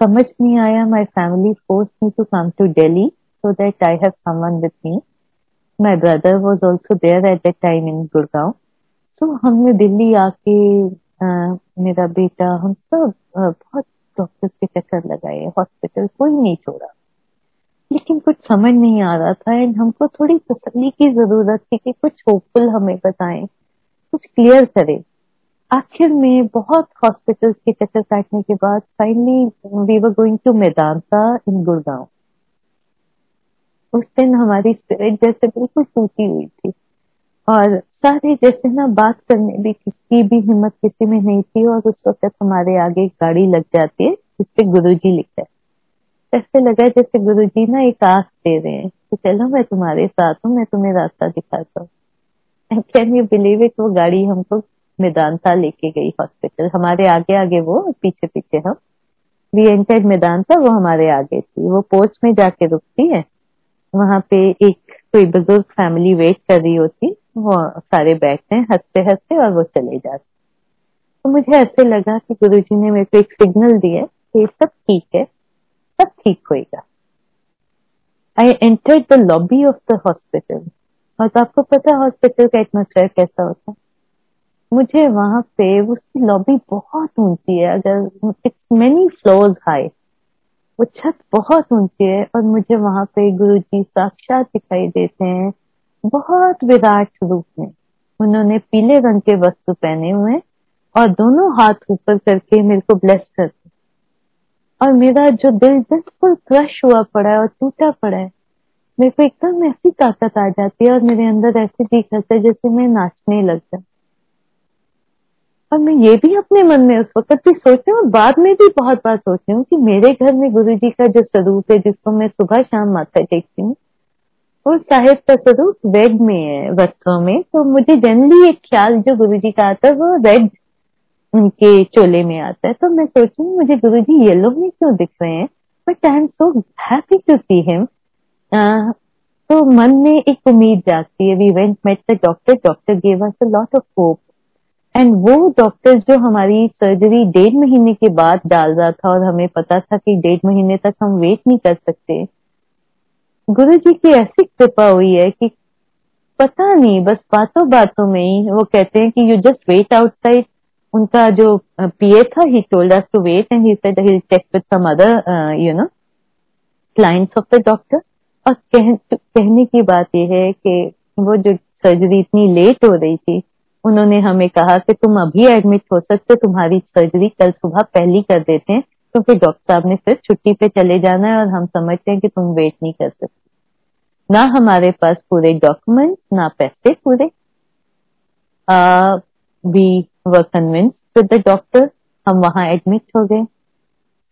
समझ नहीं आया my family force me to come to Delhi so that I have someone with me. My brother was also there at that time in Gurgaon. So, हमने दिल्ली आके मेरा बेटा, हम सब बहुत डॉक्टर्स के चक्कर लगाए हॉस्पिटल कोई नहीं छोड़ा लेकिन कुछ समझ नहीं आ रहा था एंड हमको थोड़ी तसली की ज़रूरत थी कि कुछ होपफुल हमें बताएँ, कुछ क्लियर करे आखिर में बहुत हॉस्पिटल के चक्कर काटने के बाद finally we were going to Medanta in Gurgaon उस दिन हमारी स्पिरिट जैसे बिल्कुल टूटी हुई थी। और सारे जैसे ना बात करने भी की भी हिम्मत किसी में नहीं थी और उस वक्त हमारे आगे गाड़ी लग जाती है, जिसपे गुरु जी लिखा है। ऐसे लगा जैसे गुरु जी ना एक आस दे रहे हैं कि चलो मैं तुम्हारे साथ हूँ, मैं तुम्हें रास्ता दिखाता हूँ। कैन यू बिलीव इट वो गाड़ी हमको मैदानता लेके गई हॉस्पिटल हमारे आगे आगे वो पीछे पीछे हम। वी एंटर मैदानता वो हमारे आगे थी। वो पोस्ट में जाके रुकती है। वहाँ पे एक कोई बुज़ुर्ग फैमिली वेट कर रही होती, वो सारे बैठते हैं, हँसते हँसते और वो चले जाते तो मुझे ऐसे लगा कि गुरु जी ने मेरे को एक सिग्नल दिया कि सब ठीक है, सब ठीक होएगा। I entered the lobby of the hospital और तो आपको पता है हॉस्पिटल का एटमोसफेयर कैसा होता है? मुझे वहाँ पे उसकी लॉबी बहुत ऊँची है, अगर इट्स मेनी फ्लोर्स हाई वो छत बहुत ऊँची है और मुझे वहाँ पे गुरु जी साक्षात दिखाई देते हैं। बहुत विराट रूप में। उन्होंने पीले रंग के वस्त्र पहने हुए और दोनों हाथ ऊपर करके मेरे को ब्लेस करते और मेरा जो दिल बिल्कुल क्रश हुआ पड़ा है और टूटा पड़ा है, मेरे को एकदम ऐसी ताकत आ जाती है और मेरे अंदर ऐसे जी है जैसे मैं नाचने लग जाऊँ। और मैं ये भी अपने मन में उस वक्त भी सोचती हूँ बाद में भी बहुत बार सोचती हूँ कि मेरे घर में गुरु जी का जो स्वरूप है, जिसको मैं सुबह शाम माथा टेकती हूँ, वो साहिब का स्वरूप रेड में है, वस्त्रों में। तो मुझे जनरली एक ख्याल जो गुरु जी का आता है, वो रेड उनके चोले में आता है। तो मैं सोचू मुझे गुरु जी येलो में क्यों दिख रहे हैं? But I am so happy to see him तो मन में एक उम्मीद जागती है। We went met the doctor doctor gave us a lot of hope and वो डॉक्टर जो हमारी सर्जरी डेढ़ महीने के बाद डाल रहा था और हमें पता था कि डेढ़ महीने तक हम वेट नहीं कर सकते। गुरु जी की ऐसी कृपा हुई है कि पता नहीं बस बातों बातों में ही वो कहते हैं कि यू जस्ट वेट आउटसाइड उनका जो पीए था he told us to wait and he said he check with some other you know clients of the doctor और कह, कहने की बात यह है कि वो जो सर्जरी इतनी लेट हो रही थी उन्होंने हमें कहा कि तुम अभी एडमिट हो सकते तुम्हारी सर्जरी कल सुबह पहली कर देते हैं तो डॉक्टर साहब ने फिर छुट्टी पे चले जाना है और हम समझते हैं कि तुम वेट नहीं कर सकते। ना हमारे पास पूरे डॉक्यूमेंट ना पैसे पूरे। We were convince with the doctor हम वहाँ एडमिट हो गए।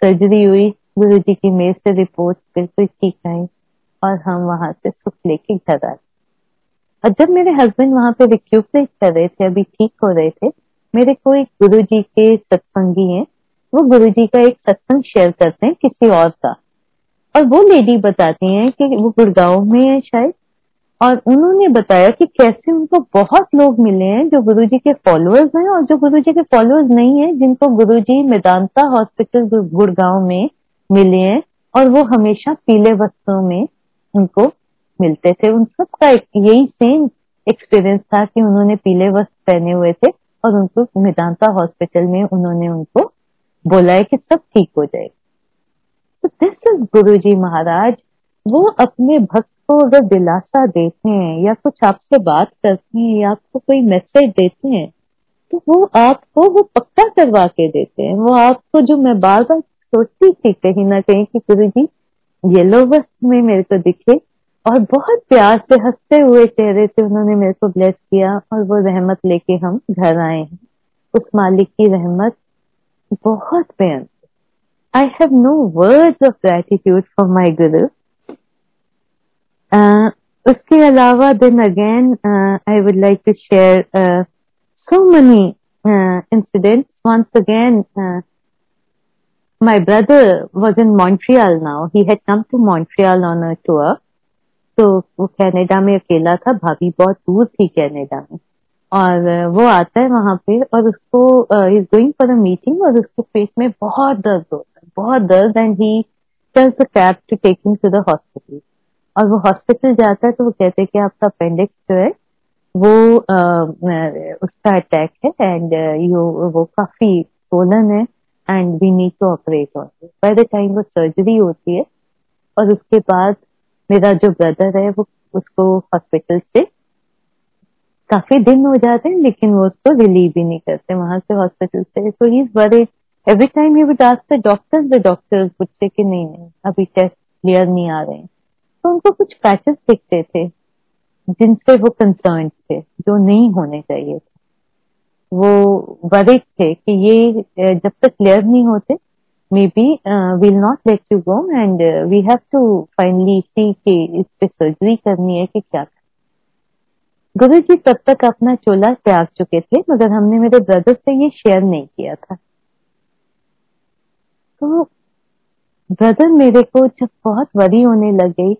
सर्जरी हुई गुरु जी की मेज से रिपोर्ट बिल्कुल ठीक आई और हम वहाँ से सुख लेके घर आए। और जब मेरे हस्बैंड वहाँ पे रिक्यूपरेट कर रहे थे, अभी ठीक हो रहे थे, मेरे को एक गुरु जी के सत्संगी हैं। वो गुरु जी का एक सत्संग शेयर करते हैं किसी और का। और वो लेडी बताती हैं कि वो गुड़गांव में है शायद। और उन्होंने बताया कि कैसे उनको बहुत लोग मिले हैं जो गुरुजी के फॉलोअर्स हैं और जो गुरुजी के फॉलोअर्स नहीं है, जिनको गुरुजी मेदांता हॉस्पिटल गुड़गांव में मिले हैं। और वो हमेशा पीले वस्त्रों में उनको मिलते थे। उन सब का यही सेम एक्सपीरियंस था कि उन्होंने पीले वस्त्र पहने हुए थे और उनको मेदांता हॉस्पिटल में उन्होंने उनको बोला है कि सब ठीक हो जाएगा। तो दिस इज़ गुरु जी महाराज, वो अपने भक्त को अगर दिलासा देते हैं या कुछ आपसे बात करते हैं या आपको कोई मैसेज देते हैं तो वो आपको, वो पक्का करवा के देते हैं। वो आपको जो मैं बार बार सोचती थी कहीं ना कहीं कि गुरु जी येलो वस्त्र में मेरे को दिखे और बहुत प्यार से हँसते हुए चेहरे से उन्होंने मेरे को ब्लेस किया और वो रहमत लेके हम घर आए हैं। उस मालिक की रहमत बहुत प्यार I have no words of gratitude for my guru उसके अलावा then again I would like to share so many incident once again my brother was in Montreal now he had to Montreal on a tour तो वो Canada में अकेला था, भाभी बहुत दूर थी कनाडा में। और वो आता है वहाँ पे और उसको is going for a meeting और उसके पेट में बहुत दर्द होता है, बहुत दर्द and he tells cab to take him to the hospital और वो हॉस्पिटल जाता है तो वो कहते हैं कि आपका अपेंडिक्स जो है, वो उसका अटैक है एंड यू, वो काफ़ी सोलन है and we need to operate on by the time वो सर्जरी होती है और उसके बाद मेरा जो ब्रदर है, वो उसको हॉस्पिटल से काफ़ी दिन हो जाते हैं, लेकिन वो उसको रिलीव भी नहीं करते, वहाँ से हॉस्पिटल से। So he is worried every time he would ask the doctors the doctors पूछते कि नहीं नहीं, अभी टेस्ट क्लियर नहीं आ रहे हैं। तो उनको कुछ पैचेस दिखते थे, जिनसे वो कंसर्न थे, जो नहीं होने चाहिए थे। वो वरिड थे कि ये जब तक क्लियर नहीं होते maybe will not let you go and we have to finally see कि इस पे सर्जरी करनी है कि क्या? गुरु जी तब तक अपना चोला त्याग चुके थे, मगर हमने मेरे ब्रदर से ये शेयर नहीं किया था। तो ब्रदर मेरे को जब बहुत वरी होने लग गई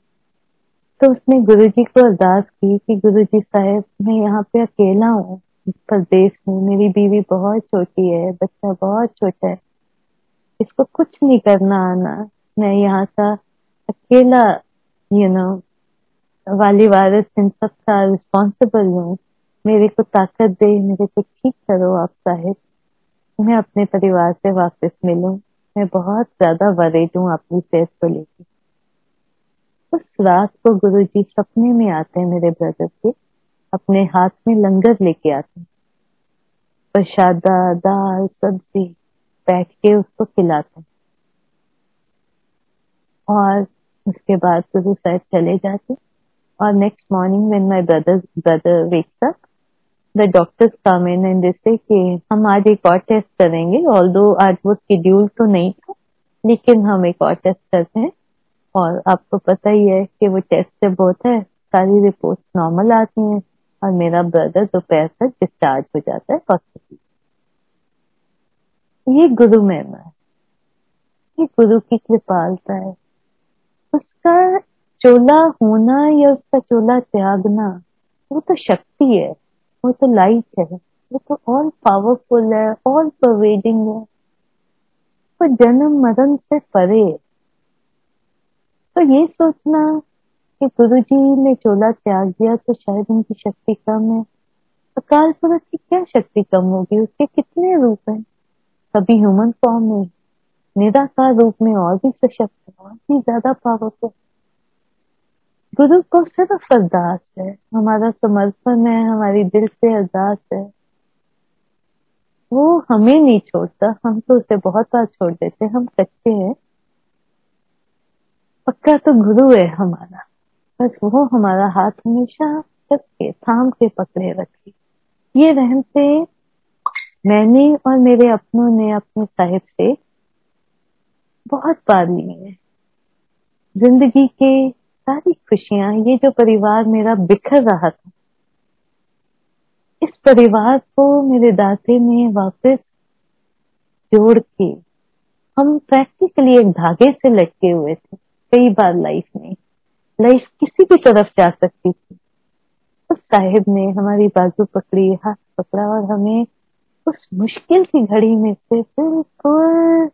तो उसने गुरु जी को अरदास की कि गुरु जी साहब, मैं यहाँ पे अकेला हूँ प्रदेश में मेरी बीवी बहुत छोटी है, बच्चा बहुत छोटा है। इसको कुछ नहीं करना आना। मैं यहाँ का अकेला यू नो वाली वायरस इन सब का रिस्पॉन्सिबल हूँ। मेरे को ताकत दे, मेरे को ठीक करो आप साहेब। मैं अपने परिवार से वापस मिलूं। मैं बहुत ज़्यादा वरीड हूँ अपनी सेहत को लेकर उस रात को गुरु जी सपने में आते हैं मेरे ब्रदर के। अपने हाथ में लंगर लेके आते हैं। प्रसादा, दाल, सब्ज़ी बैठ के उसको खिलाते और उसके बाद गुरु साहब चले जाते और next morning when my brother brother wakes up the doctors come in and say कि हम आज एक और टेस्ट करेंगे ऑल आज वो शेड्यूल तो नहीं था, लेकिन हम एक और टेस्ट करते हैं। और आपको पता ही है कि वो टेस्ट जब होता है, सारी रिपोर्ट नॉर्मल आती हैं। और मेरा ब्रदर दोपहर तक डिस्चार्ज हो जाता है हॉस्पिटल ये गुरु महिमा है। ये गुरु की कृपालता है। उसका चोला होना या उसका चोला त्यागना, वो तो शक्ति है, वो तो लाइट है, वो तो ऑल पावरफुल है ऑल परवेडिंग है। वो जन्म मरण से परे तो ये सोचना कि गुरु जी ने चोला त्याग दिया तो शायद उनकी शक्ति कम है। अकाल पुरुष की क्या शक्ति कम होगी? उसके कितने रूप हैं? कभी ह्यूमन फॉर्म में निराकार रूप में और भी सशक्त और भी ज़्यादा पावरफुल गुरु को सिर्फ़ अरदास है, हमारा समर्पण है, हमारी दिल से अरदास है। वो हमें नहीं छोड़ता, हम तो उसे बहुत बार छोड़ देते हम कच्चे हैं। पक्का तो गुरु है हमारा, बस वो हमारा हाथ हमेशा थाम के पकड़े रखे। ये रहमते मैंने और मेरे अपनों ने अपने साहिब से बहुत बार लिए हैं। ज़िंदगी के सारी खुशियाँ, ये जो परिवार मेरा बिखर रहा था, इस परिवार को मेरे दाते ने वापस जोड़ के हम प्रैक्टिकली एक धागे से लटके हुए थे, कई बार लाइफ में। लाइफ किसी भी तरफ़ जा सकती थी। उस साहिब ने हमारी बाजू पकड़ी, हाथ पकड़ा और हमें उस मुश्किल की घड़ी में से बिल्कुल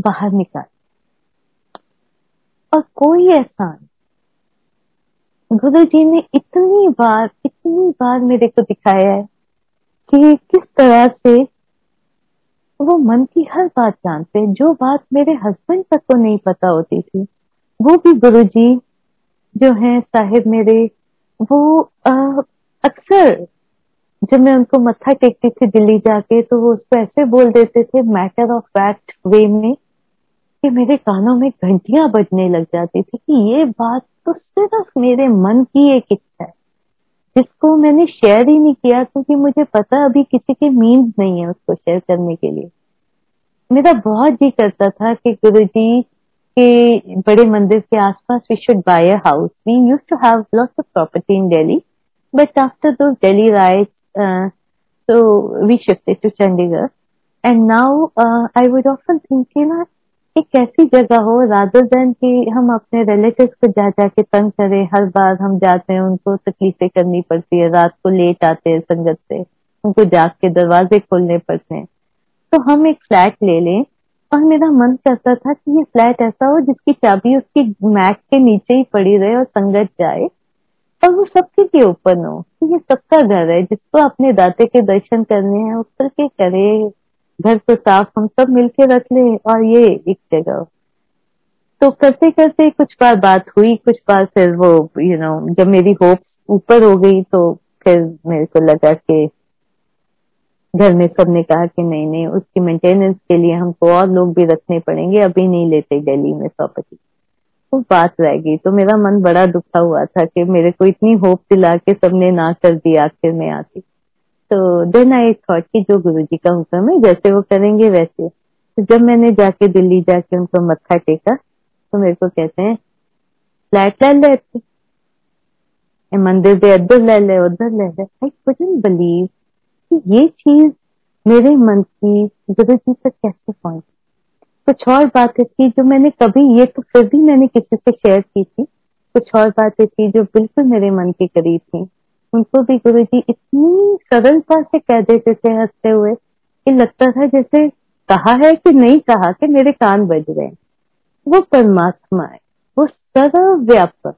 बाहर निकाल। और कोई एहसान गुरु जी ने इतनी बार इतनी बार मेरे को दिखाया है कि किस तरह से वो मन की हर बात जानते हैं। जो बात मेरे हस्बैंड तक को नहीं पता होती थी, वो भी गुरु जी जो है साहिब मेरे, वो अक्सर जब मैं उनको मत्था टेकती थी दिल्ली जाके तो वो उसको ऐसे बोल देते थे मैटर ऑफ़ फैक्ट वे में, कि मेरे कानों में घंटियाँ बजने लग जाती थी कि ये बात तो सिर्फ़ मेरे मन की एक इच्छा है, जिसको मैंने शेयर ही नहीं किया, क्योंकि मुझे पता अभी किसी के मीन्स नहीं है उसको शेयर करने के लिए. मेरा बहुत जी करता था कि गुरु जी के बड़े मंदिर के आसपास we should buy a house we used to have lots of property in Delhi but after those Delhi riot so we shifted to Chandigarh. And now uh, I would often know एक ऐसी जगह हो rather than कि हम अपने relative को जा जाके तंग करें हर बार हम जाते हैं उनको तकलीफें करनी पड़ती है रात को लेट आते हैं संगत से उनको जाग के दरवाजे खोलने पड़ते हैं. तो हम एक फ्लैट ले लें और मेरा मन करता था कि ये फ्लैट ऐसा हो जिसकी चाबी उसकी मैट के नीचे ही पड़ी रहे और संगत जाए। और वो सबके लिए ओपन हो। कि ये सबका घर है। जिसको अपने दाते के दर्शन करने हैं, उस पर के करे? घर को साफ़ हम सब मिलके रख ले और ये एक जगह। तो करते करते कुछ बार बात हुई, कुछ बार फिर वो यू नो जब मेरी होप ऊपर हो गई तो फिर मेरे को लगा कि घर में सबने कहा कि नहीं नहीं, उसकी मेंटेनेंस के लिए हमको और लोग भी रखने पड़ेंगे, अभी नहीं लेते दिल्ली में प्रॉपर्टी बात रह गई। तो मेरा मन बड़ा दुखा हुआ था कि मेरे को इतनी होप दिला के सबने ना कर दिया आखिर में आती तो देन आई थॉट कि जो गुरु जी का हुक्म है, जैसे वो करेंगे वैसे। तो जब मैंने जाके दिल्ली जाके उनको मत्था टेका तो मेरे को कहते हैं, फ्लैट ले ले मंदिर दे इधर ले ले उधर ले ले। आई कुडंट बिलीव कि ये चीज़ मेरे मन की गुरु जी तक कैसे पहुँची? कुछ और बातें थी जो मैंने कभी ये तो फिर भी मैंने किसी से शेयर की थी। कुछ और बातें थी जो बिल्कुल मेरे मन के करीब थी। उनको भी गुरु जी इतनी सरलता से कह देते थे हँसते हुए कि लगता था जैसे कहा है कि नहीं कहा कि मेरे कान बज रहे हैं। वो परमात्मा है। वो सर्वव्यापक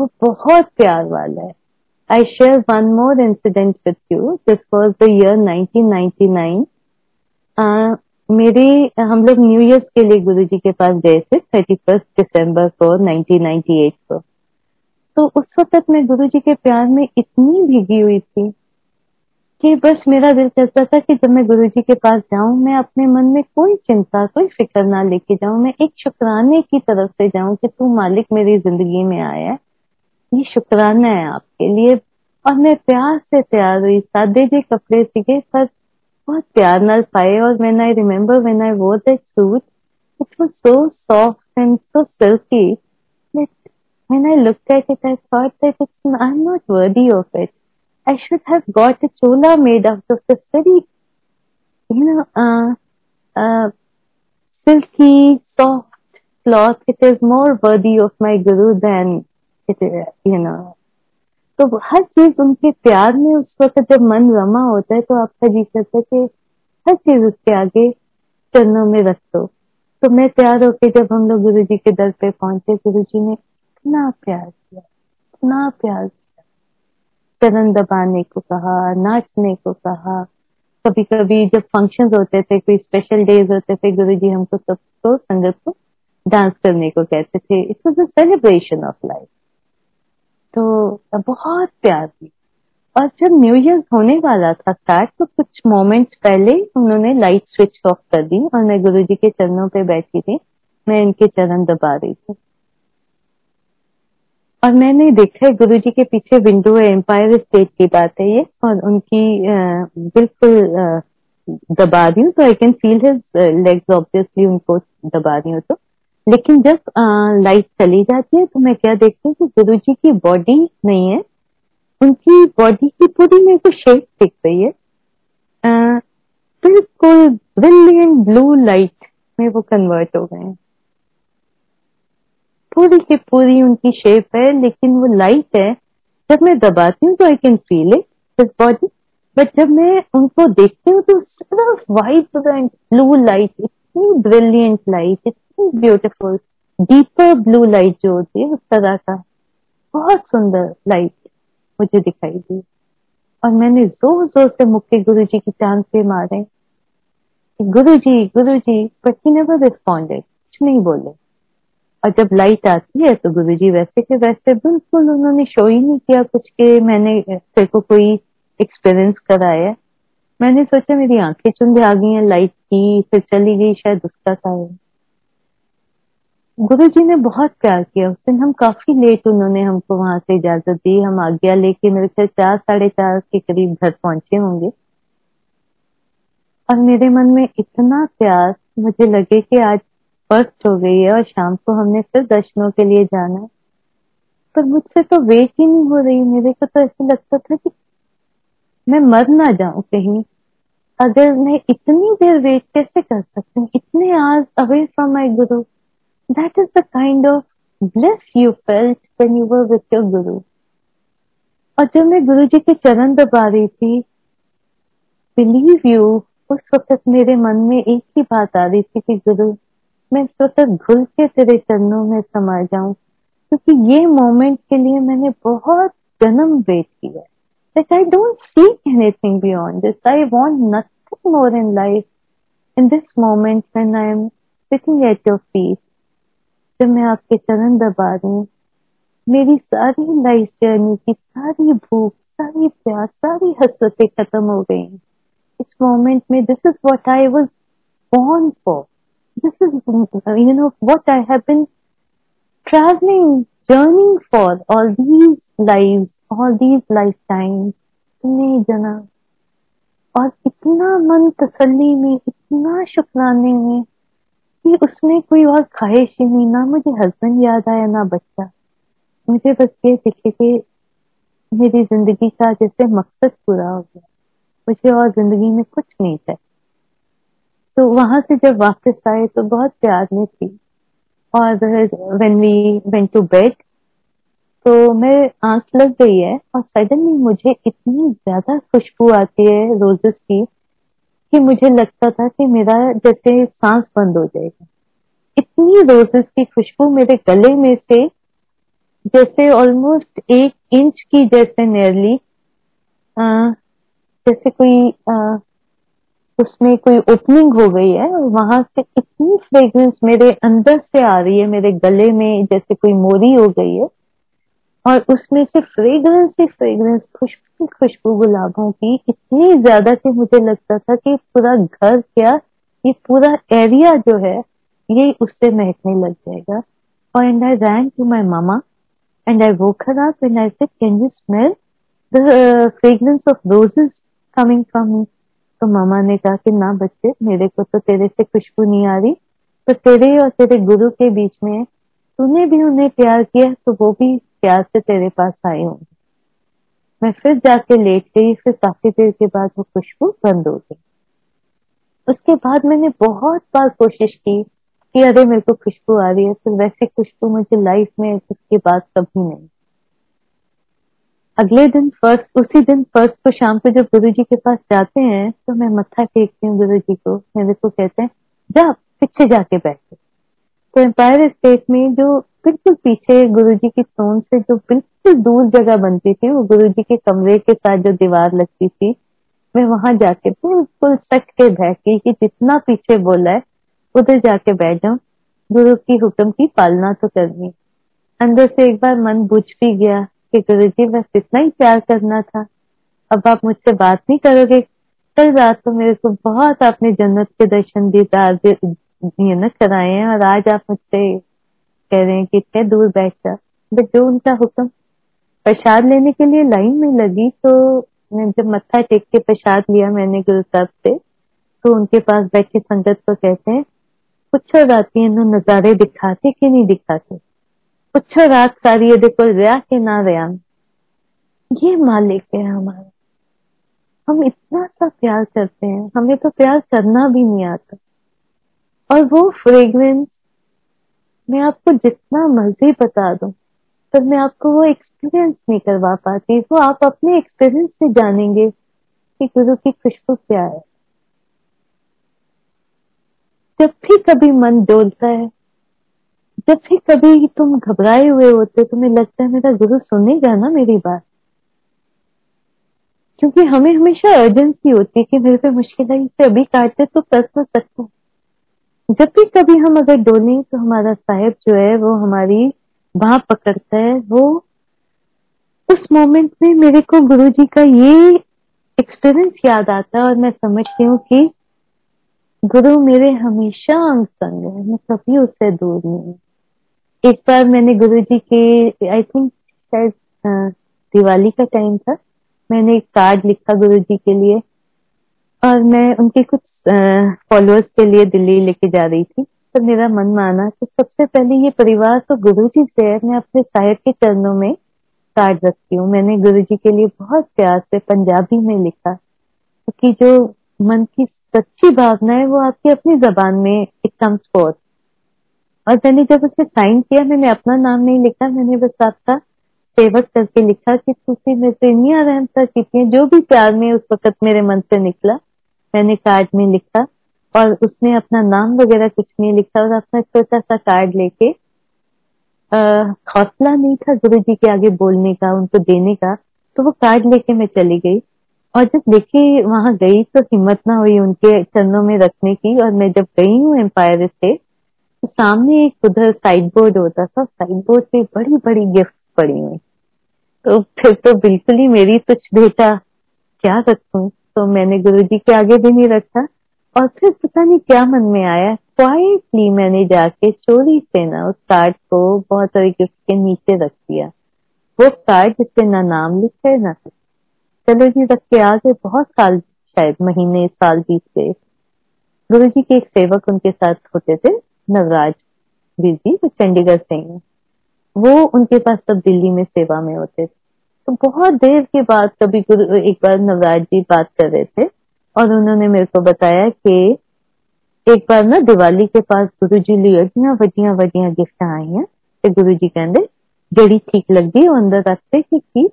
वो बहुत प्यार वाला है। I share one more incident with you. This was the year 1999. Uh, मेरे, हम लोग न्यू ईयर के लिए गुरु जी के पास गए थे थर्टी फ़र्स्ट दिसंबर को 1998 को। तो उस वक्त मैं गुरु जी के प्यार में इतनी भीगी हुई थी कि बस मेरा दिल कहता था कि जब मैं गुरु जी के पास जाऊँ, मैं अपने मन में कोई चिंता, कोई फ़िक्र ना लेके जाऊँ, मैं एक शुक्राने की तरफ़ से जाऊँ कि तू मालिक मेरी ज़िंदगी में आया ये शुक्राना है आपके लिए। और मैं प्यार से तैयार हुई, सादे जी कपड़े सीखे पर बहुत प्यार न पाए और when I remember when I wore that suit it was so soft and so silky when I looked at it, I thought that it's, I'm not worthy of it. I should have got a chola made out of this very, you know, uh, uh, silky, soft cloth. It is more worthy of my guru than it is, you know. तो हर चीज़ उनके प्यार में, उस वक्त जब मन रमा होता है तो आपका जी कहता है कि हर चीज़ उसके आगे चरणों में रख दो। तो मैं तैयार होके जब हम लोग गुरु जी के दर पे पहुँचे, गुरु जी ने इतना प्यार किया, इतना प्यार किया। चरण दबाने को कहा, नाचने को कहा। कभी कभी जब फ़ंक्शन होते थे, कोई स्पेशल डेज़ होते थे, गुरु जी हमको सबको संगत को डांस करने को कहते थे। It was a celebration of life तो बहुत प्यार थी। और जब न्यू ईयर होने वाला था स्टार्ट तो कुछ मोमेंट्स पहले उन्होंने लाइट स्विच ऑफ़ कर दी और मैं गुरु जी के चरणों पे बैठी थी। मैं इनके चरण दबा रही थी। और मैंने देखा है गुरु जी के पीछे विंडो है एम्पायर स्टेट की बात है ये, और उनकी बिल्कुल दबा रही हूँ। तो I can feel his legs obviously उनको दबा रही हूँ तो। लेकिन जब लाइट चली जाती है तो मैं क्या देखती हूँ कि गुरु जी की बॉडी नहीं है। उनकी बॉडी की पूरी मेरे को शेप दिख रही है। बिल्कुल ब्रिलियंट ब्लू लाइट में वो कन्वर्ट हो गए हैं। पूरी की पूरी उनकी शेप है, लेकिन वो लाइट है। जब मैं दबाती हूँ तो I can feel it body but जब मैं उनको देखती हूँ तो वाइब्रेंट ब्लू लाइट इतनी ब्रिलियंट लाइट इतनी ब्यूटिफुल डीपर ब्लू लाइट जो होती है, उस तरह का बहुत सुंदर लाइट मुझे दिखाई दी। और मैंने ज़ोर ज़ोर से मुक्के गुरु जी की चाँद पे मारे। Guru ji Guru ji but he never responded कुछ नहीं बोले। और जब लाइट आती है तो गुरु जी वैसे के वैसे बिल्कुल उन्होंने शो ही नहीं किया कुछ के, मैंने तेरे को कोई एक्सपीरियंस कराया। मैंने सोचा मेरी आँखें चुंदे आ गई हैं लाइट की फिर चली गई शायद उसका था गुरु जी ने बहुत प्यार किया। उस दिन हम काफ़ी लेट उन्होंने हमको वहाँ से इजाज़त दी। हम आज्ञा लेके मेरे से चार, साढ़े चार के करीब घर पहुँचे होंगे। और मेरे मन में इतना प्यार, मुझे लगे कि आज फ़र्स्ट हो गई है और शाम को हमने फिर दर्शनों के लिए जाना। पर मुझसे तो वेट ही नहीं हो रही। मेरे को तो ऐसे लगता था कि मैं मर ना जाऊँ कहीं। अगर मैं इतनी देर वेट कैसे कर सकती हूँ? इतने आज away from my guru that is the kind of bless you felt when you were with your guru और जब मैं गुरु जी के चरण दबा रही थी बिलीव यू उस वक्त मेरे मन में एक ही बात आ रही थी कि गुरु मैं इस वक्त घुल के तेरे चरणों में समा जाऊँ, क्योंकि ये मोमेंट के लिए मैंने बहुत जन्म वेट किया that I don't seek anything beyond this. I want nothing more in life. In this moment when I am sitting at your feet, जब मैं आपके चरण दबा रही हूँ मेरी सारी लाइफ जर्नी की सारी भूख सारी प्यास सारी हसरतें खत्म हो गई इस मोमेंट में this is what I was born for this is you know what I have been traveling, journeying for all these lives, all these lifetimes, इतने जन्म और इतना मन तसल्ली में इतना शुक्राने में कि उसमें कोई और ख्वाहिश ही नहीं ना मुझे हस्बैंड याद आया ना बच्चा। मुझे बस ये दिखे कि मेरी ज़िंदगी का जैसे मकसद पूरा हो गया। मुझे और ज़िंदगी में कुछ नहीं चाहिए तो वहाँ से जब वापस आए तो बहुत प्यार में थी। और when we went to bed तो मैं आँख लग गई है और सडनली मुझे इतनी ज़्यादा खुशबू आती है रोजेस की कि मुझे लगता था कि मेरा जैसे सांस बंद हो जाएगा। इतनी रोजेस की खुशबू मेरे गले में से जैसे ऑलमोस्ट एक इंच की जैसे नियरली जैसे कोई आ, उसमें कोई ओपनिंग हो गई है और वहाँ से इतनी फ्रेग्रेंस मेरे अंदर से आ रही है मेरे गले में जैसे कोई मोरी हो गई है। और उसमें से फ्रेग्रेंस ही फ्रेग्रेंस खुशबू खुशबू, गुलाबों की इतनी ज़्यादा कि मुझे लगता था कि पूरा घर क्या, ये पूरा एरिया जो है, ये उससे महकने लग जाएगा। और and I ran to my mama and I woke her up and I can you smell the fragrance of roses coming from me तो मामा ने कहा कि, ना बच्चे, मेरे को तो तेरे से खुशबू नहीं आ रही। तो तेरे और तेरे गुरु के बीच में, तूने भी उन्हें प्यार किया तो वो भी प्यार से तेरे पास आए होंगे मैं फिर जाके लेट गई, फिर काफ़ी देर के बाद वो खुशबू बंद हो गई। उसके बाद मैंने बहुत बार कोशिश की कि अरे, मेरे को खुशबू आ रही है फिर वैसी खुशबू मुझे लाइफ में उसके बाद कभी नहीं। अगले दिन फ़र्स्ट उसी दिन फ़र्स्ट को शाम को जब गुरु जी के पास जाते हैं तो मैं मत्था टेकती हूँ गुरु जी को। मेरे को कहते हैं, जा, पीछे जाके बैठे। तो एम्पायर स्टेट में जो बिल्कुल पीछे गुरु जी की सोन से जो बिल्कुल दूर जगह बनती थी, वो गुरु जी के कमरे के साथ जो दीवार लगती थी, मैं वहाँ जाके बिल्कुल सट के बैठ गई कि जितना पीछे बोला है, उधर जाके बैठ जाऊँ। गुरु की हुक्म की पालना तो करनी। अंदर से एक बार मन बुझ भी गया कि गुरु जी बस इतना ही प्यार करना था। अब आप मुझसे बात नहीं करोगे। कल रात तो मेरे को बहुत आपने जन्नत के दर्शन दीदार न कराए हैं और आज आप मुझसे कह रहे हैं कि इतने दूर बैठ जा। बट जो उनका हुक्म प्रसाद लेने के लिए लाइन में लगी तो मैं जब मत्था टेक के प्रसाद लिया मैंने गुरु साहब से तो उनके पास बैठे संगत को कहते हैं, पुछो राती नजारे दिखाते कि नहीं दिखाते? पुछो रात सारी देखो रहा के ना रहा ये मालिक है हमारा। हम इतना सा प्यार करते हैं। हमें तो प्यार करना भी नहीं आता। और वो फ्रेग्रेंस मैं आपको जितना मर्ज़ी बता दूँ, पर मैं आपको वो एक्सपीरियंस नहीं करवा पाती। वो आप अपने एक्सपीरियंस से जानेंगे कि गुरु की खुशबू क्या है। जब भी कभी मन डोलता है, जब भी कभी तुम घबराए हुए होते तुम्हें लगता है मेरा गुरु सुनेगा ना मेरी बात? क्योंकि हमें हमेशा अर्जेंसी होती है कि मेरे पे मुश्किल है इसे अभी काटते तो कर सकते जब भी कभी हम अगर डोले तो हमारा साहेब जो है, वो हमारी बाह पकड़ता है। वो उस मोमेंट में मेरे को गुरु जी का ये एक्सपीरियंस याद आता है और मैं समझती हूँ कि गुरु मेरे हमेशा अंग संग है, मैं कभी उससे दूर नहीं एक बार मैंने गुरु जी के आई थिंक शायद दिवाली का टाइम था, मैंने एक कार्ड लिखा गुरु जी के लिए और मैं उनके कुछ फॉलोअर्स के लिए दिल्ली लेके जा रही थी। तो मेरा मन माना कि सबसे पहले ये परिवार तो गुरु जी से है, मैं अपने साहेब के चरणों में कार्ड रखती हूँ। मैंने गुरु जी के लिए बहुत प्यार से पंजाबी में लिखा क्योंकि तो जो मन की सच्ची भावना है वो आपकी अपनी जबान में इट कम्स फोर्थ और मैंने जब उसे साइन किया, मैंने अपना नाम नहीं लिखा, मैंने बस आपका सेवक करके लिखा कि तुसी में से नहीं आ रहम था कितनी जो भी प्यार में उस वक्त मेरे मन से निकला। मैंने कार्ड में लिखा और उसने अपना नाम वगैरह कुछ नहीं लिखा और अपना छोटा सा कार्ड लेके हौसला नहीं था गुरु जी के आगे बोलने का, उनको देने का तो वो कार्ड लेके मैं चली गई। और जब देखी वहाँ गई तो हिम्मत ना हुई उनके चरणों में रखने की और मैं जब गई हूँ एम्पायर से तो सामने एक उधर साइड बोर्ड होता था साइड बोर्ड पे बड़ी बड़ी गिफ्ट पड़ी हुई। तो फिर तो बिल्कुल ही मेरी कुछ बेटा, क्या रखू? तो मैंने गुरु जी के आगे भी नहीं रखा। और फिर पता नहीं क्या मन में आया। क्वाइटली मैंने जाके चोरी से ना उस कार्ड को बहुत सारे गिफ्ट के नीचे रख दिया। वो कार्ड जिससे ना नाम लिखा, ना चलो जी रख के आगे बहुत साल, शायद महीने, साल बीत गए। गुरु जी के एक सेवक उनके साथ होते थे, नवराज जी जी वो चंडीगढ़ से वो उनके पास सब दिल्ली में सेवा में होते थे। तो बहुत देर के बाद कभी गुरु एक बार नवराज जी बात कर रहे थे और उन्होंने मेरे को बताया कि एक बार ना दिवाली के पास गुरु जी ਲਈ ਏਡੀਆਂ ਵੱਡੀਆਂ ਵੱਡੀਆਂ ਗਿਫਟਾਂ ਆਈਆਂ ਤੇ ਗੁਰੂ ਜੀ ਕਹਿੰਦੇ ਜਿਹੜੀ ठीक लगती है अंदर रखते कि की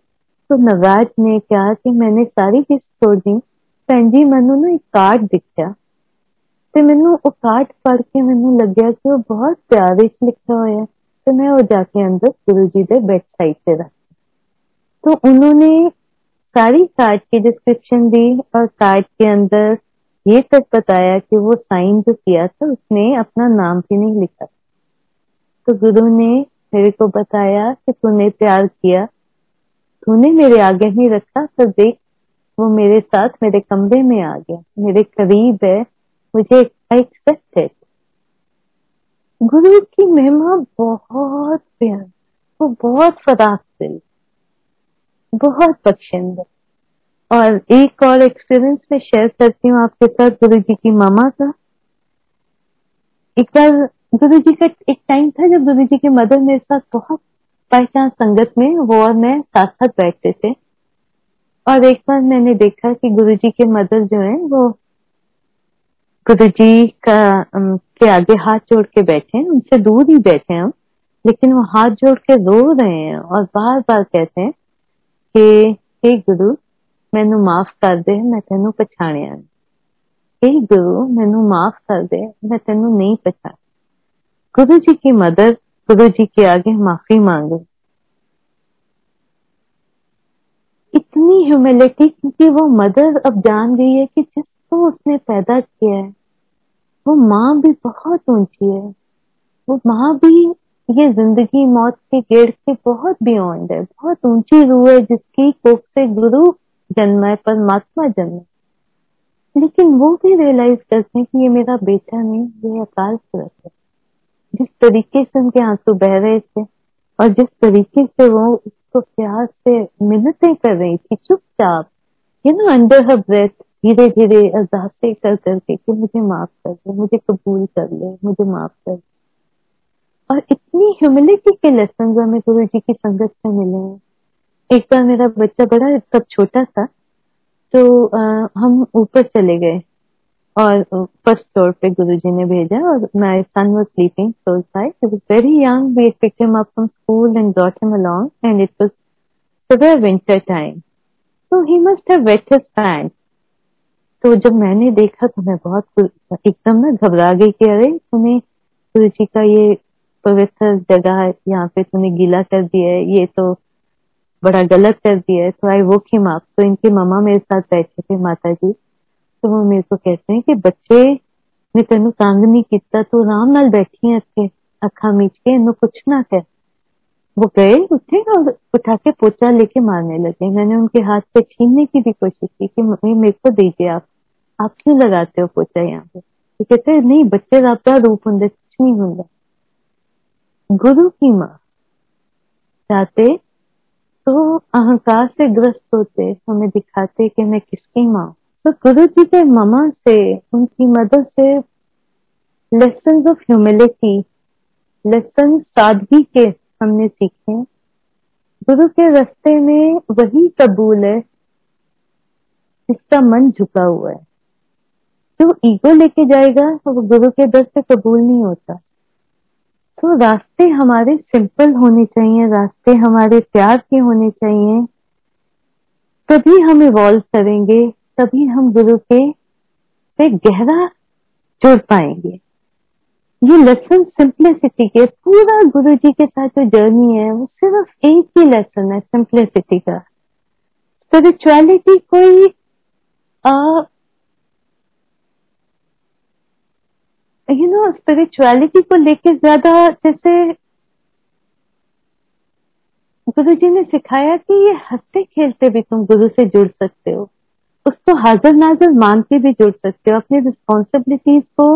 तो नवराज ने कहा कि मैंने सारी गिफ्ट छोड़ दी ਭੈਣ ਜੀ ਮੈਨੂੰ ਨਾ ਇੱਕ ਕਾਰਡ ਦਿਖਿਆ ਤੇ ਮੈਨੂੰ ਉਹ ਕਾਰਡ ਪੜ੍ਹ ਕੇ ਮੈਨੂੰ ਲੱਗਿਆ ਕਿ ਉਹ ਬਹੁਤ ਪਿਆਰ ਵਿੱਚ ਲਿਖਿਆ ਹੋਇਆ ਤੇ मैं वो जाके अंदर गुरु जी के बेड साइड पे रख तो उन्होंने सारी कार्ड की डिस्क्रिप्शन दी और कार्ड के अंदर ये तक बताया कि वो साइन जो किया था, उसने अपना नाम भी नहीं लिखा। तो गुरु ने मेरे को बताया कि तूने प्यार किया। तूने मेरे आगे नहीं रखा तो देख, वो मेरे साथ मेरे कमरे में आ गया। मेरे करीब है, मुझे गुरु की महिमा बहुत प्यार, वो बहुत फराक दिल बहुत बख्शिंद और एक और एक्सपीरियंस मैं शेयर करती हूँ आपके साथ गुरु जी की मामा का। एक बार गुरु जी का एक टाइम था जब गुरु जी की मदर मेरे साथ बहुत पहचान संगत में वो और मैं साथ साथ बैठते थे। और एक बार मैंने देखा कि गुरु जी के मदर जो है, वो गुरु जी का के आगे हाथ जोड़ के बैठे हैं। उनसे दूर ही बैठे हम, लेकिन वो हाथ जोड़ के रो रहे हैं और बार बार कहते हैं कि हे गुरु मैनू माफ़ कर दे मैं तेन पछाणिया हे गुरु मैनू माफ़ कर दे मैं तेन नहीं पछाण गुरु जी की मदर गुरु जी के आगे माफ़ी मांगे इतनी ह्यूमिलिटी क्योंकि वो मदर अब जान गई है कि जिसको उसने पैदा किया है वो माँ भी बहुत ऊँची है वो माँ भी ये ज़िंदगी मौत के गेड़ से बहुत बियॉन्ड है। बहुत ऊँची रूह है जिसकी कोख से गुरु जन्म है, परमात्मा जन्म लेकिन वो भी रियलाइज़ करते हैं कि ये मेरा बेटा नहीं, ये अकाल पुरख है। जिस तरीके से उनके आँसू बह रहे थे और जिस तरीके से वो उसको प्यार से मिन्नतें कर रही थी, चुपचाप you know under her breath धीरे धीरे अजाते कर करके कि मुझे माफ़ कर दे, मुझे कबूल कर ले, मुझे माफ़ कर दे। और इतनी ह्यूमिलिटी के लेसन हमें गुरु जी की संगत से मिले हैं। एक बार मेरा बच्चा बड़ा तब छोटा था तो आ, हम ऊपर चले गए और फ़र्स्ट फ्लोर पे गुरुजी ने भेजा और my son was sleeping he very young we picked him up from school and brought him along and it was severe winter time so he must have wet his pants. तो जब मैंने देखा तो मैं बहुत एकदम ना घबरा गई कि अरे तुम्हें गुरु जी का ये पवित्र जगह यहाँ पे तूने गीला कर दिया है, ये तो बड़ा गलत कर दिया है तो आई वो की माप तो इनकी मामा मेरे साथ बैठे थे माता जी तो वो मेरे को कहते हैं कि बच्चे ने तेन तंग नहीं किया तो आराम नाल बैठी है इतने अखा मीच के, इन कुछ ना कह वो गए, उठे और उठा के पोचा लेके मारने लगे। मैंने उनके हाथ से छीनने की भी कोशिश की कि मेरे को दीजिए आप आप क्यों लगाते हो पोचा यहाँ पे? तो कहते नहीं, बच्चे का रूप होंगे कुछ नहीं होंगे गुरु की माँ चाहते तो अहंकार से ग्रस्त होते, हमें दिखाते कि मैं किसकी माँ तो गुरु जी के ममा से, उनकी मदद से लेसन ऑफ़ ह्यूमिलिटी लेसन सादगी के हमने सीखे। गुरु के रास्ते में वही कबूल है जिसका मन झुका हुआ है। जो ईगो लेके जाएगा, वो गुरु के दर से कबूल नहीं होता। तो रास्ते हमारे सिंपल होने चाहिए, रास्ते हमारे प्यार के होने चाहिए। तभी हम इवॉल्व करेंगे, तभी हम गुरु के से गहरा जुड़ पाएँगे। ये लेसन सिंप्लिसिटी के, पूरा गुरु जी के साथ जो जर्नी है, वो सिर्फ़ एक ही लेसन है सिंप्लिसिटी का। स्पिरिचुअलिटी कोई यू नो स्पिरिचुअलिटी को लेके ज़्यादा जैसे गुरु जी ने सिखाया कि ये हँसते खेलते भी तुम गुरु से जुड़ सकते हो। उसको हाजिर नाजर मान के भी जुड़ सकते हो। अपनी रिस्पॉन्सिबिलिटीज को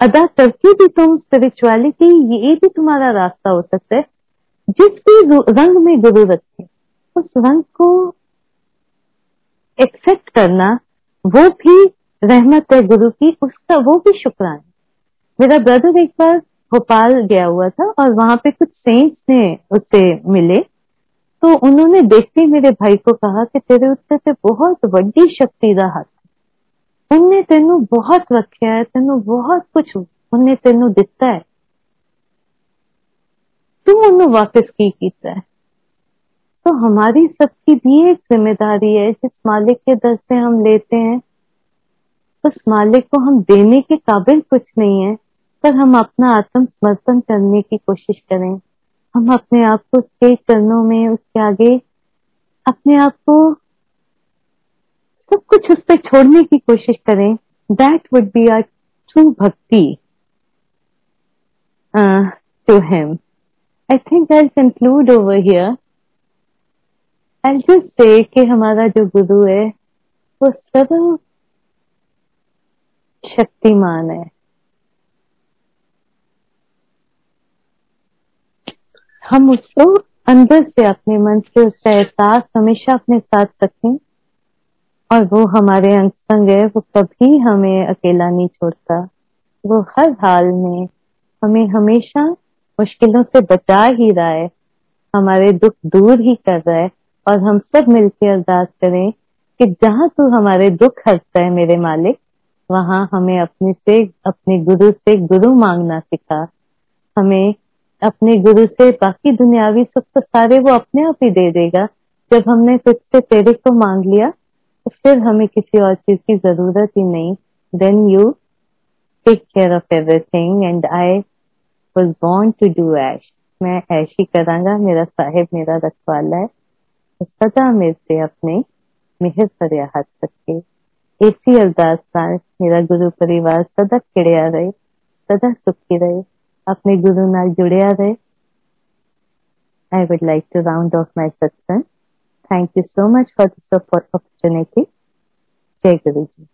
अदा करके भी तुम स्पिरिचुअलिटी ये भी तुम्हारा रास्ता हो सकता है। जिस भी रंग में गुरु रखे, उस रंग को एक्सेप्ट करना, वो भी रहमत है गुरु की, उसका वो भी शुक्रान। मेरा ब्रदर एक बार भोपाल गया हुआ था और वहाँ पे कुछ सेंट्स ने उससे मिले। तो उन्होंने देखते ही मेरे भाई को कहा कि तेरे उत्ते ते बहुत वड्डी शक्ति का हथ उनने तेन बहुत रखा है, तेन बहुत कुछ उनने तेन दिता है। तू उन्होंने वापस की किया है। तो हमारी सबकी भी एक ज़िम्मेदारी है, जिस मालिक के दर से हम लेते हैं, उस मालिक को हम देने के काबिल कुछ नहीं है। पर हम अपना आत्म समर्पण करने की कोशिश करें। हम अपने आप को उसके चरणों में उसके आगे, अपने आप को सब कुछ उस पर छोड़ने की कोशिश करें। That would be our true bhakti to him I think I conclude over here I just say कि हमारा जो गुरु है, वो सर्व शक्तिमान है। हम उसको अंदर से अपने मन से उसका एहसास हमेशा अपने साथ रखें। और वो हमारे अंग संग है, वो कभी हमें अकेला नहीं छोड़ता। वो हर हाल में हमें हमेशा मुश्किलों से बचा ही रहा है, हमारे दुख दूर ही कर रहा है। और हम सब मिलकर अरदास करें कि जहाँ तू हमारे दुख हंसता है मेरे मालिक, वहाँ हमें अपने से, अपने गुरु से गुरु मांगना सिखा। हमें अपने गुरु से, बाकी दुनियावी सुख तो सारे वो अपने आप ही दे देगा। जब हमने तुझसे तेरे को मांग लिया तो फिर हमें किसी और चीज़ की ज़रूरत ही नहीं। Then you take care of everything and I was born to do ash मैं ऐश ही करांगा, मेरा साहेब, मेरा रखवाला है। सदा मेरे से अपने मेहर पर हाथ रखे। ऐसी अरदास मेरा गुरु परिवार सदा खिड़िया रहे, सदा सुखी रहे। अपने गुरु नाल जुड़िया रहे। I would like to round off my satsang thank you so much for this opportunity Jai Guru ji